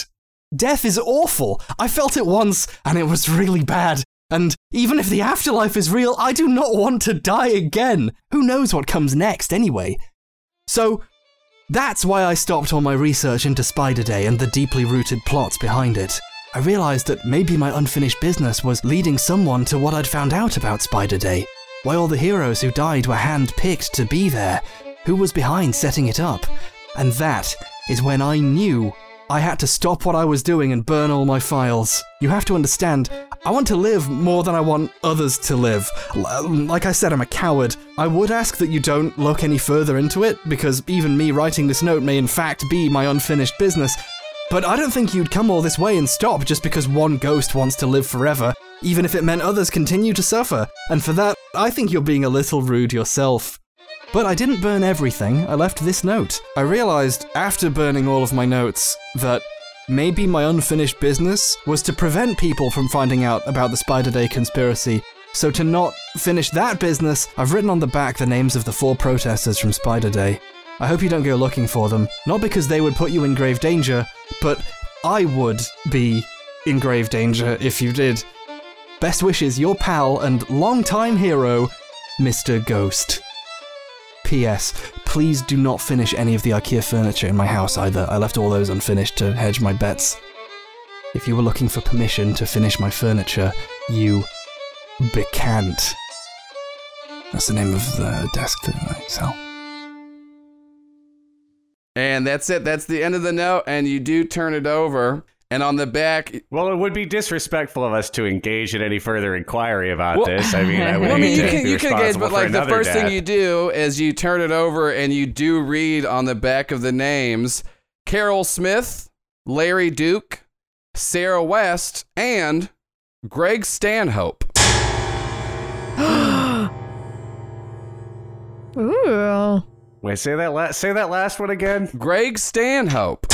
Death is awful. I felt it once and it was really bad. And even if the afterlife is real, I do not want to die again. Who knows what comes next anyway? So, that's why I stopped all my research into Spider Day and the deeply rooted plots behind it. I realized that maybe my unfinished business was leading someone to what I'd found out about Spider Day. Why all the heroes who died were hand picked to be there. Who was behind setting it up? And that is when I knew I had to stop what I was doing and burn all my files. You have to understand, I want to live more than I want others to live. Like I said, I'm a coward. I would ask that you don't look any further into it, because even me writing this note may in fact be my unfinished business. But I don't think you'd come all this way and stop just because one ghost wants to live forever, even if it meant others continue to suffer. And for that, I think you're being a little rude yourself. But I didn't burn everything, I left this note. I realized after burning all of my notes that maybe my unfinished business was to prevent people from finding out about the Spider Day conspiracy. So to not finish that business, I've written on the back the names of the four protesters from Spider Day. I hope you don't go looking for them, not because they would put you in grave danger, but I would be in grave danger if you did. Best wishes, your pal and longtime hero, Mr. Ghost. P.S. Please do not finish any of the IKEA furniture in my house either. I left all those unfinished to hedge my bets. If you were looking for permission to finish my furniture, you becant. That's the name of the desk that I sell. And that's it. That's the end of the note. And you do turn it over. And on the back, Well, it would be disrespectful of us to engage in any further inquiry about Well- this. I mean, I would well, I mean, you to can be you can engage, but like the another first thing you do is you turn it over and you do read on the back of the names Carol Smith, Larry Duke, Sarah West, and Greg Stanhope. Ooh. Wait, say that last say that last one again. Greg Stanhope.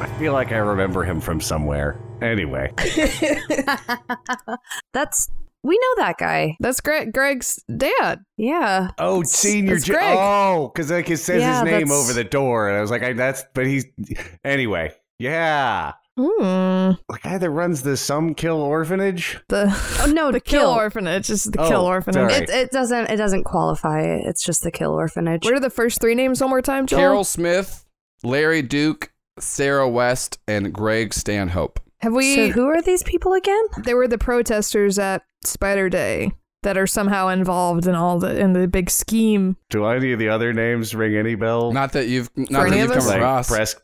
I feel like I remember him from somewhere. Anyway, That's we know that guy. That's Greg, Greg's dad. Yeah. oh, That's- senior. that's J- Greg. oh, because like it says Yeah, his name that's- over the door, and I was like, I, that's. But he's anyway. Yeah, Hmm. the guy that runs the Some Kill Orphanage. The Oh no, the kill, orphanage is the Oh, kill orphanage. It, it doesn't it doesn't qualify. It's just the kill orphanage. What are the first three names one more time, Joel? Carol Smith, Larry Duke, Sarah West, and Greg Stanhope. Have we? so who are these people again? they were the protesters at Spider Day that are somehow involved in all the in the big scheme. Do any of the other names ring any bell? Not that you've not For that any you've come like across. press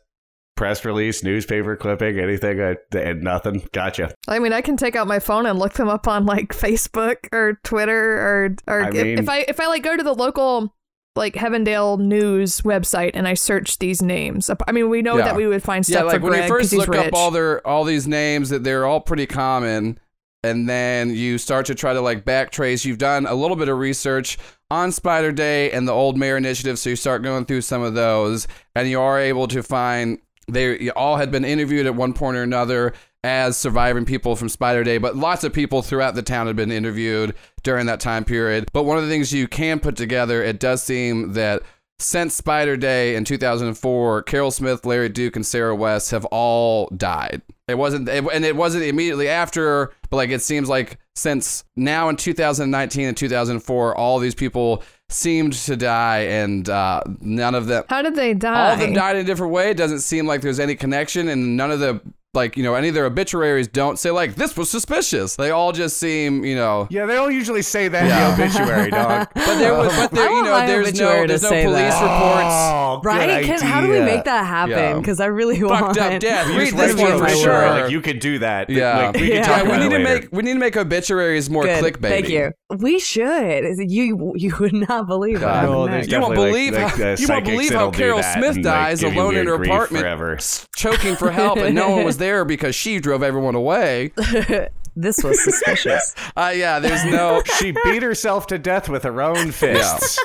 press release, newspaper clipping, anything. Uh, I, and nothing. Gotcha. I mean, I can take out my phone and look them up on like Facebook or Twitter or or I if, mean- if I if I like go to the local like Heavendale News website and I searched these names. I mean, we know Yeah. that we would find stuff. yeah, like for when Greg you first look up all their all these names that they're all pretty common, and then you start to try to like backtrace. You've done a little bit of research on Spider Day and the Old Mayor Initiative. So you start going through some of those, and you are able to find they all had been interviewed at one point or another as surviving people from Spider Day, but lots of people throughout the town had been interviewed during that time period. But one of the things you can put together, it does seem that since Spider Day in 2004, Carol Smith, Larry Duke, and Sarah West have all died. It wasn't, it, and it wasn't immediately after, but like it seems like since now in 2019 and 2004, all these people seemed to die, and uh, none of them. How did they die? All of them died in a different way. It doesn't seem like there's any connection, and none of the like you know any of their obituaries don't say like this was suspicious. They all just seem you know. Yeah, they don't usually say that Yeah. in the obituary, dog. But there was, but there, you know, there's no, there's no police that. reports. Oh, good Right? Can, how do we make that happen? Yeah. Because I really Fucked want. up death. You Read just this one for for sure. Like you could do that. Yeah. Like, we Yeah. talk Yeah, we need to make we need to make obituaries more Good. clickbait. Thank you. We should. You you would not believe God. it. No, You won't believe like- how like, uh, you won't believe how Carol Smith dies alone in her apartment, choking for help, and no one was there because she drove everyone away. This was suspicious. Uh, yeah, there's no. She beat herself to death with her own fists.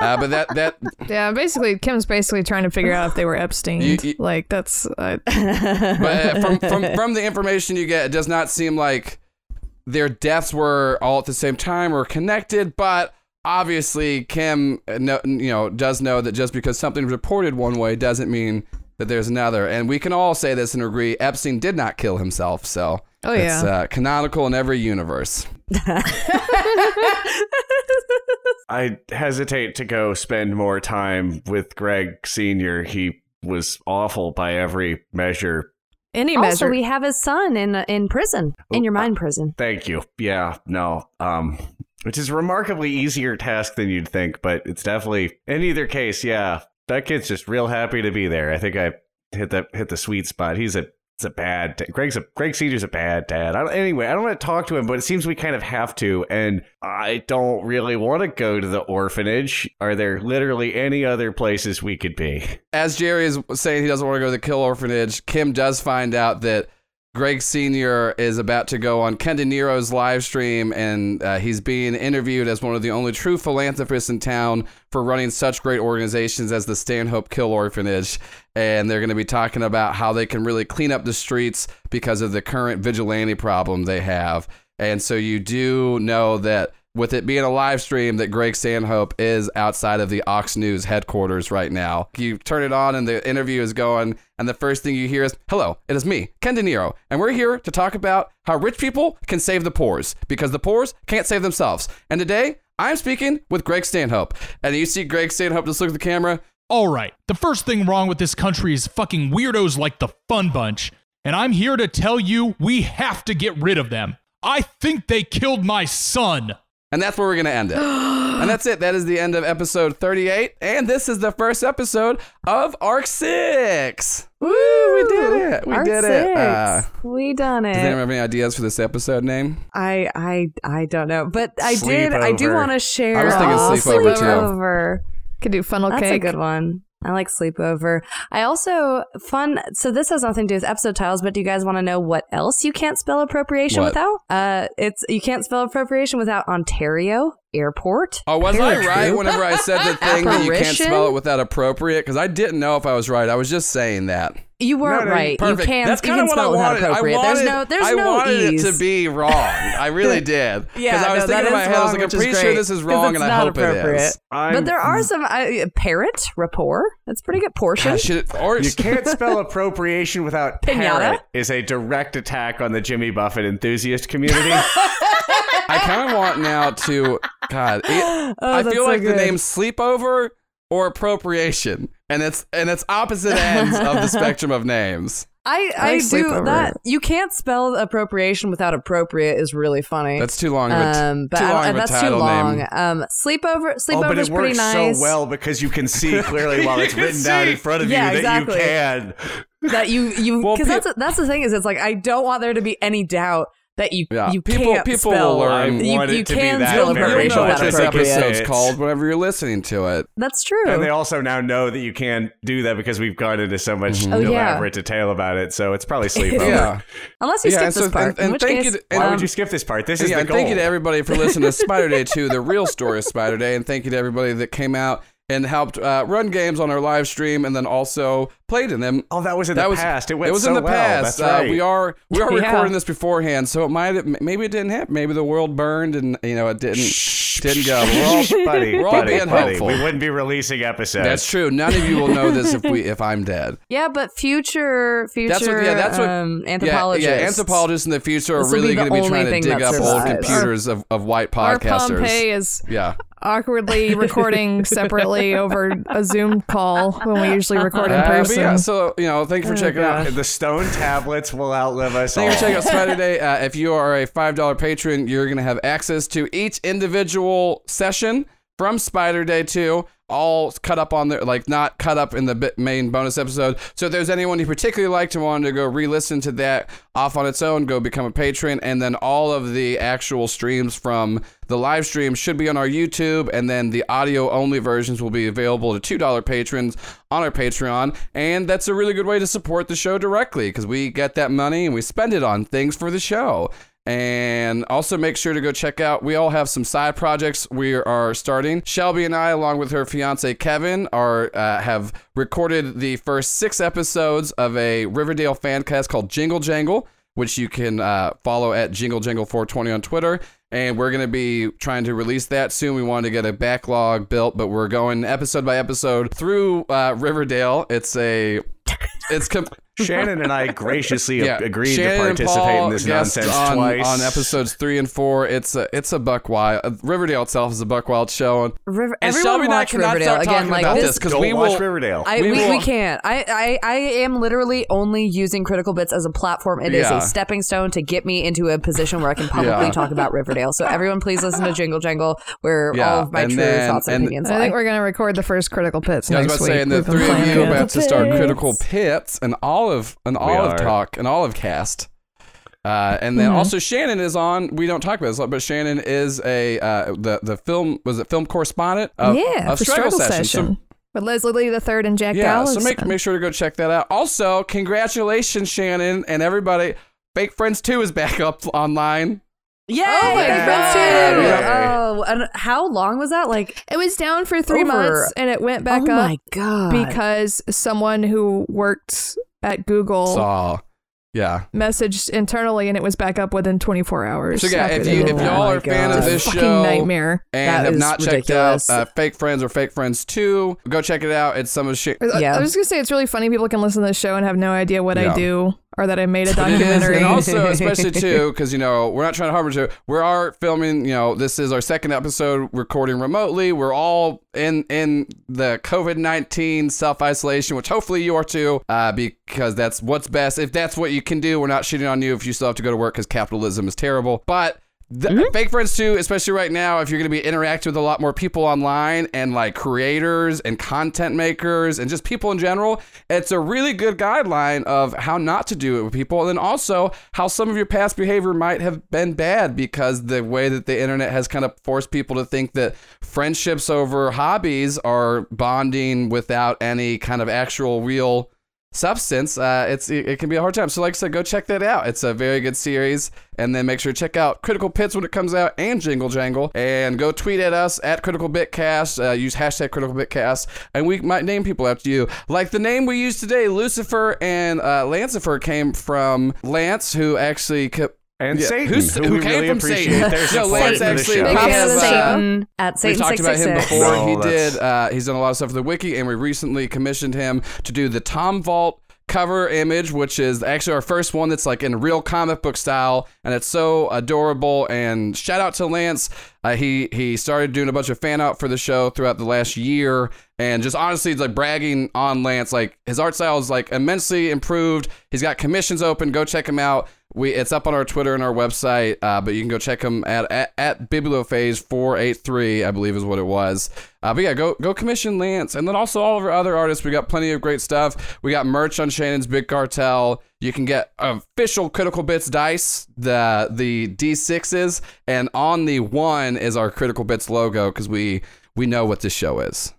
Uh, but that that yeah, basically, Kim's basically trying to figure out if they were Epstein. You- you- like that's uh, but uh, from, from from the information you get, it does not seem like their deaths were all at the same time or connected. But obviously, Kim, uh, know, you know, does know that just because something's reported one way doesn't mean that there's another. And we can all say this and agree: Epstein did not kill himself. So Oh, it's yeah. uh, canonical in every universe. I hesitate to go spend more time with Greg Senior. He was awful by every measure. any also, measure. we have his son in in prison, in your mind prison. Thank you. Yeah, no. Um which is a remarkably easier task than you'd think, but it's definitely in either case, yeah. That kid's just real happy to be there. I think I hit the hit the sweet spot. He's a it's a bad da- Greg's a Greg Senior's a bad dad. I anyway, I don't want to talk to him, but it seems we kind of have to, and I don't really want to go to the orphanage. Are there literally any other places we could be? as Jerry is saying he doesn't want to go to the kill orphanage, Kim does find out that Greg Sr. is about to go on Ken De Niro's live stream, and uh, he's being interviewed as one of the only true philanthropists in town for running such great organizations as the Stanhope Kill Orphanage. And they're going to be talking about how they can really clean up the streets because of the current vigilante problem they have. And so you do know that with it being a live stream that Greg Stanhope is outside of the Ox News headquarters right now. You turn it on and the interview is going, and the first thing you hear is, Hello, it is me, Ken De Niro, and we're here to talk about how rich people can save the poors because the poors can't save themselves. And today, I'm speaking with Greg Stanhope. And you see Greg Stanhope just look at the camera. All right, the first thing wrong with this country is fucking weirdos like the Fun Bunch, and I'm here to tell you we have to get rid of them. I think they killed my son. And that's where we're going to end it. and that's it. That is the end of episode 38. And this is the first episode of Arc 6. Woo, we did it. We Arc did six. it. Uh, we done it. Does anyone have any ideas for this episode name? I I I don't know, but I did. I do want to share. I was thinking Aw, sleepover, too. Could do funnel That's cake. a good one. I like sleepover. I also fun. So this has nothing to do with episode titles, but do you guys want to know what else you can't spell appropriation What? without? Uh, it's you can't spell appropriation without Ontario airport. Oh, was Very I right whenever I said the thing that you can't spell it without appropriate? Because I didn't know if I was right. I was just saying that. You weren't no, right. Perfect. You can. That's you kind can of what I spell it without wanted. I appropriate. wanted, there's no. There's I no wanted ease. it to be wrong. I really did. Yeah, Because I was no, thinking in my is head, I was wrong, like, I'm pretty sure great, this is 'cause wrong, it's and I not hope it appropriate. I'm, But there are some uh, parrot rapport. That's pretty good portion. Gosh, it- or You can't spell appropriation without Pinata? parrot is a direct attack on the Jimmy Buffett enthusiast community. I kind of want now to God. It, Oh, I feel so like the name sleepover or appropriation, and it's and it's opposite ends of the spectrum of names. I, I, like do sleepover. that. You can't spell appropriation without appropriate is really funny. That's too long of a, t- um, but too I- long of a that's too long. name. Um, sleepover, oh, sleepover but is it pretty works nice. so well because you can see clearly while it's You can written down in front of Yeah, you that exactly. you can. That you you Well, because pe- that's that's the thing is it's like I don't want there to be any doubt that you Yeah. you People- can't people spell. will learn. You, want you it to be can that spell You'll, very you'll appropriate. know what this I can episode's called whenever you're listening to it. That's true. And they also now know that you can't do that because we've gone into so much mm-hmm. Oh, yeah. elaborate detail about it. So it's probably sleepover. Yeah. Unless you Yeah, skip and so- this part, and- and which thank case, you to- and Why would you skip this part? This is yeah, the and goal. thank you to everybody for listening to Spider Day 2, the real story of Spider Day, and thank you to everybody that came out and helped uh, run games on our live stream and then also played in them. oh, that was in that the was past. It went it was so in the well. past. That's right. uh, we are we are Yeah. recording this beforehand, so it might have, maybe it didn't happen. Maybe the world burned and you know it didn't didn't go. We're all, buddy, We're all buddy, being buddy. hopeful. We wouldn't be releasing episodes. that's true. None of you will know this if we if I'm dead. yeah, but future future That's what- yeah, that's what- um, anthropologists. yeah. Anthropologists in the future are This will really going to be trying to dig that up old computers of, of white Our. Pompeii is Yeah. Awkwardly recording separately over a Zoom call when we usually record in Uh, person. yeah, so you know, thank you for Oh, checking out. the stone tablets will outlive us all. Thank you for checking out Spider Day. Uh, if you are a five dollar patron, you're gonna have access to each individual session from Spider Day two, all cut up on there, like not cut up in the main bonus episode. So if there's anyone you particularly liked and wanted to go re-listen to that off on its own, go become a patron, and then all of the actual streams from the live stream should be on our YouTube, and then the audio only versions will be available to two dollar patrons on our Patreon, and that's a really good way to support the show directly because we get that money and we spend it on things for the show. And also make sure to go check out. We all have some side projects we are starting. Shelby and I, along with her fiance Kevin, are uh, have recorded the first six episodes of a Riverdale fan cast called Jingle Jangle, which you can uh, follow at Jingle Jangle 420 on Twitter. And we're going to be trying to release that soon. We wanted to get a backlog built, but we're going episode by episode through uh, Riverdale. It's a, it's com- Shannon and I graciously yeah, agreed Shannon to participate in this nonsense on, twice. on episodes three and four. It's a it's a buck wild. uh, Riverdale itself is a buck wild show. And, River, and everyone Shelby and I watch Riverdale again. Like this, this because we watch will. Riverdale. I, We we, we, can't. I, I, I am literally only using Critical Bits as a platform. It is Yeah. a stepping stone to get me into a position where I can publicly Yeah. talk about Riverdale. So everyone, please listen to Jingle Jangle, where Yeah, all of my and true then- thoughts and, and- opinions I think we're gonna record the first critical pits I was next about to week. say, and the three of you are about to start Critical Pits and Olive, an Olive are. Talk, an Olive Cast. Uh, and then Mhm. also Shannon is on. We don't talk about this, a lot, but Shannon is a uh, the the film was it film correspondent of, yeah, of for Struggle, struggle Session. session, So- with Leslie Lee the third and Jack yeah, Gallison. so make make sure to go check that out. Also, congratulations, Shannon and everybody. Fake Friends Two is back up online. Yay! Oh my Friends God. Yay. Oh, and how long was that? Like, it was down for three Over- months, and it went back oh up my god! because someone who worked at Google So, yeah. messaged internally, and it was back up within 24 hours. So yeah, if you did if that. y'all Oh are a fan of this fucking show nightmare. and That have is not checked out uh, Fake Friends or Fake Friends Two, go check it out. It's some of shit. I- Yeah. I was gonna say it's really funny. People can listen to this show and have no idea what Yeah. I do or that I made a But it is, documentary. and also especially too, because you know we're not trying to harbor to. We are filming. You know, this is our second episode recording remotely. We're all in in the COVID nineteen self isolation, which hopefully you are too, uh, because that's what's best. If that's what you can do, we're not shitting on you if you still have to go to work because capitalism is terrible. But the, mm-hmm. fake friends too, especially right now, if you're going to be interacting with a lot more people online and like creators and content makers and just people in general, it's a really good guideline of how not to do it with people, and then also how some of your past behavior might have been bad because the way that the internet has kind of forced people to think that friendships over hobbies are bonding without any kind of actual real substance uh it's it, can be a hard time. So like i said go check that out. It's a very good series and then make sure to check out critical pits when it comes out and jingle jangle. And go tweet at us at critical bitcast uh, use hashtag critical bitcast and we might name people after you. Like the name we used today lucifer and uh lancifer came from lance who actually kept and Yeah, Satan, who's- who, who we came really from appreciate Satan. their No, support Lance for the actually show. Big Because fan of of Satan. Satan we talked about him before. No, he that's- did. Uh, he's done a lot of stuff for the wiki, and we recently commissioned him to do the Tom Vault cover image, which is actually our first one that's like in real comic book style, and it's so adorable. And shout out to Lance. Uh, he he started doing a bunch of fan art for the show throughout the last year, and just honestly, it's like bragging on Lance. Like his art style is like immensely improved. He's got commissions open. Go check him out. We it's up on our Twitter and our website, uh, but you can go check them at at, at Bibliophase four eight three, I believe is what it was. Uh, but yeah, go go commission Lance, and then also all of our other artists. We got plenty of great stuff. We got merch on Shannon's Big Cartel. You can get official Critical Bits dice, the the D6s, and on the one is our Critical Bits logo because we we know what this show is.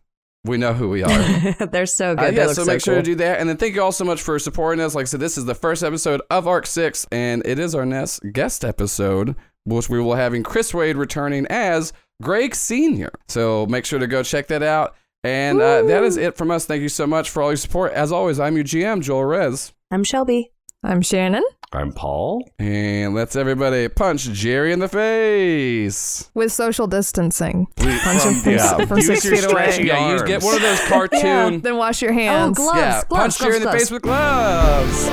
We know who we are. They're so good. Uh, they yeah, look so so make sure to do that. And then thank you all so much for supporting us. Like I said, this is the first episode of Arc 6, and it is our next guest episode, which we will having Chris Wade returning as Greg Sr. So make sure to go check that out. And uh, that is it from us. Thank you so much for all your support. As always, I'm your GM, Joel Rez. I'm Shelby. I'm Shannon I'm Paul. And let's everybody punch Jerry in the face. with social distancing. We- Punch him from, yeah, from use six your feet away. stretchy Yeah, you arms. get one of those cartoon. Then wash your oh, hands. Oh, gloves, yeah, gloves, punch Jerry in the face with gloves.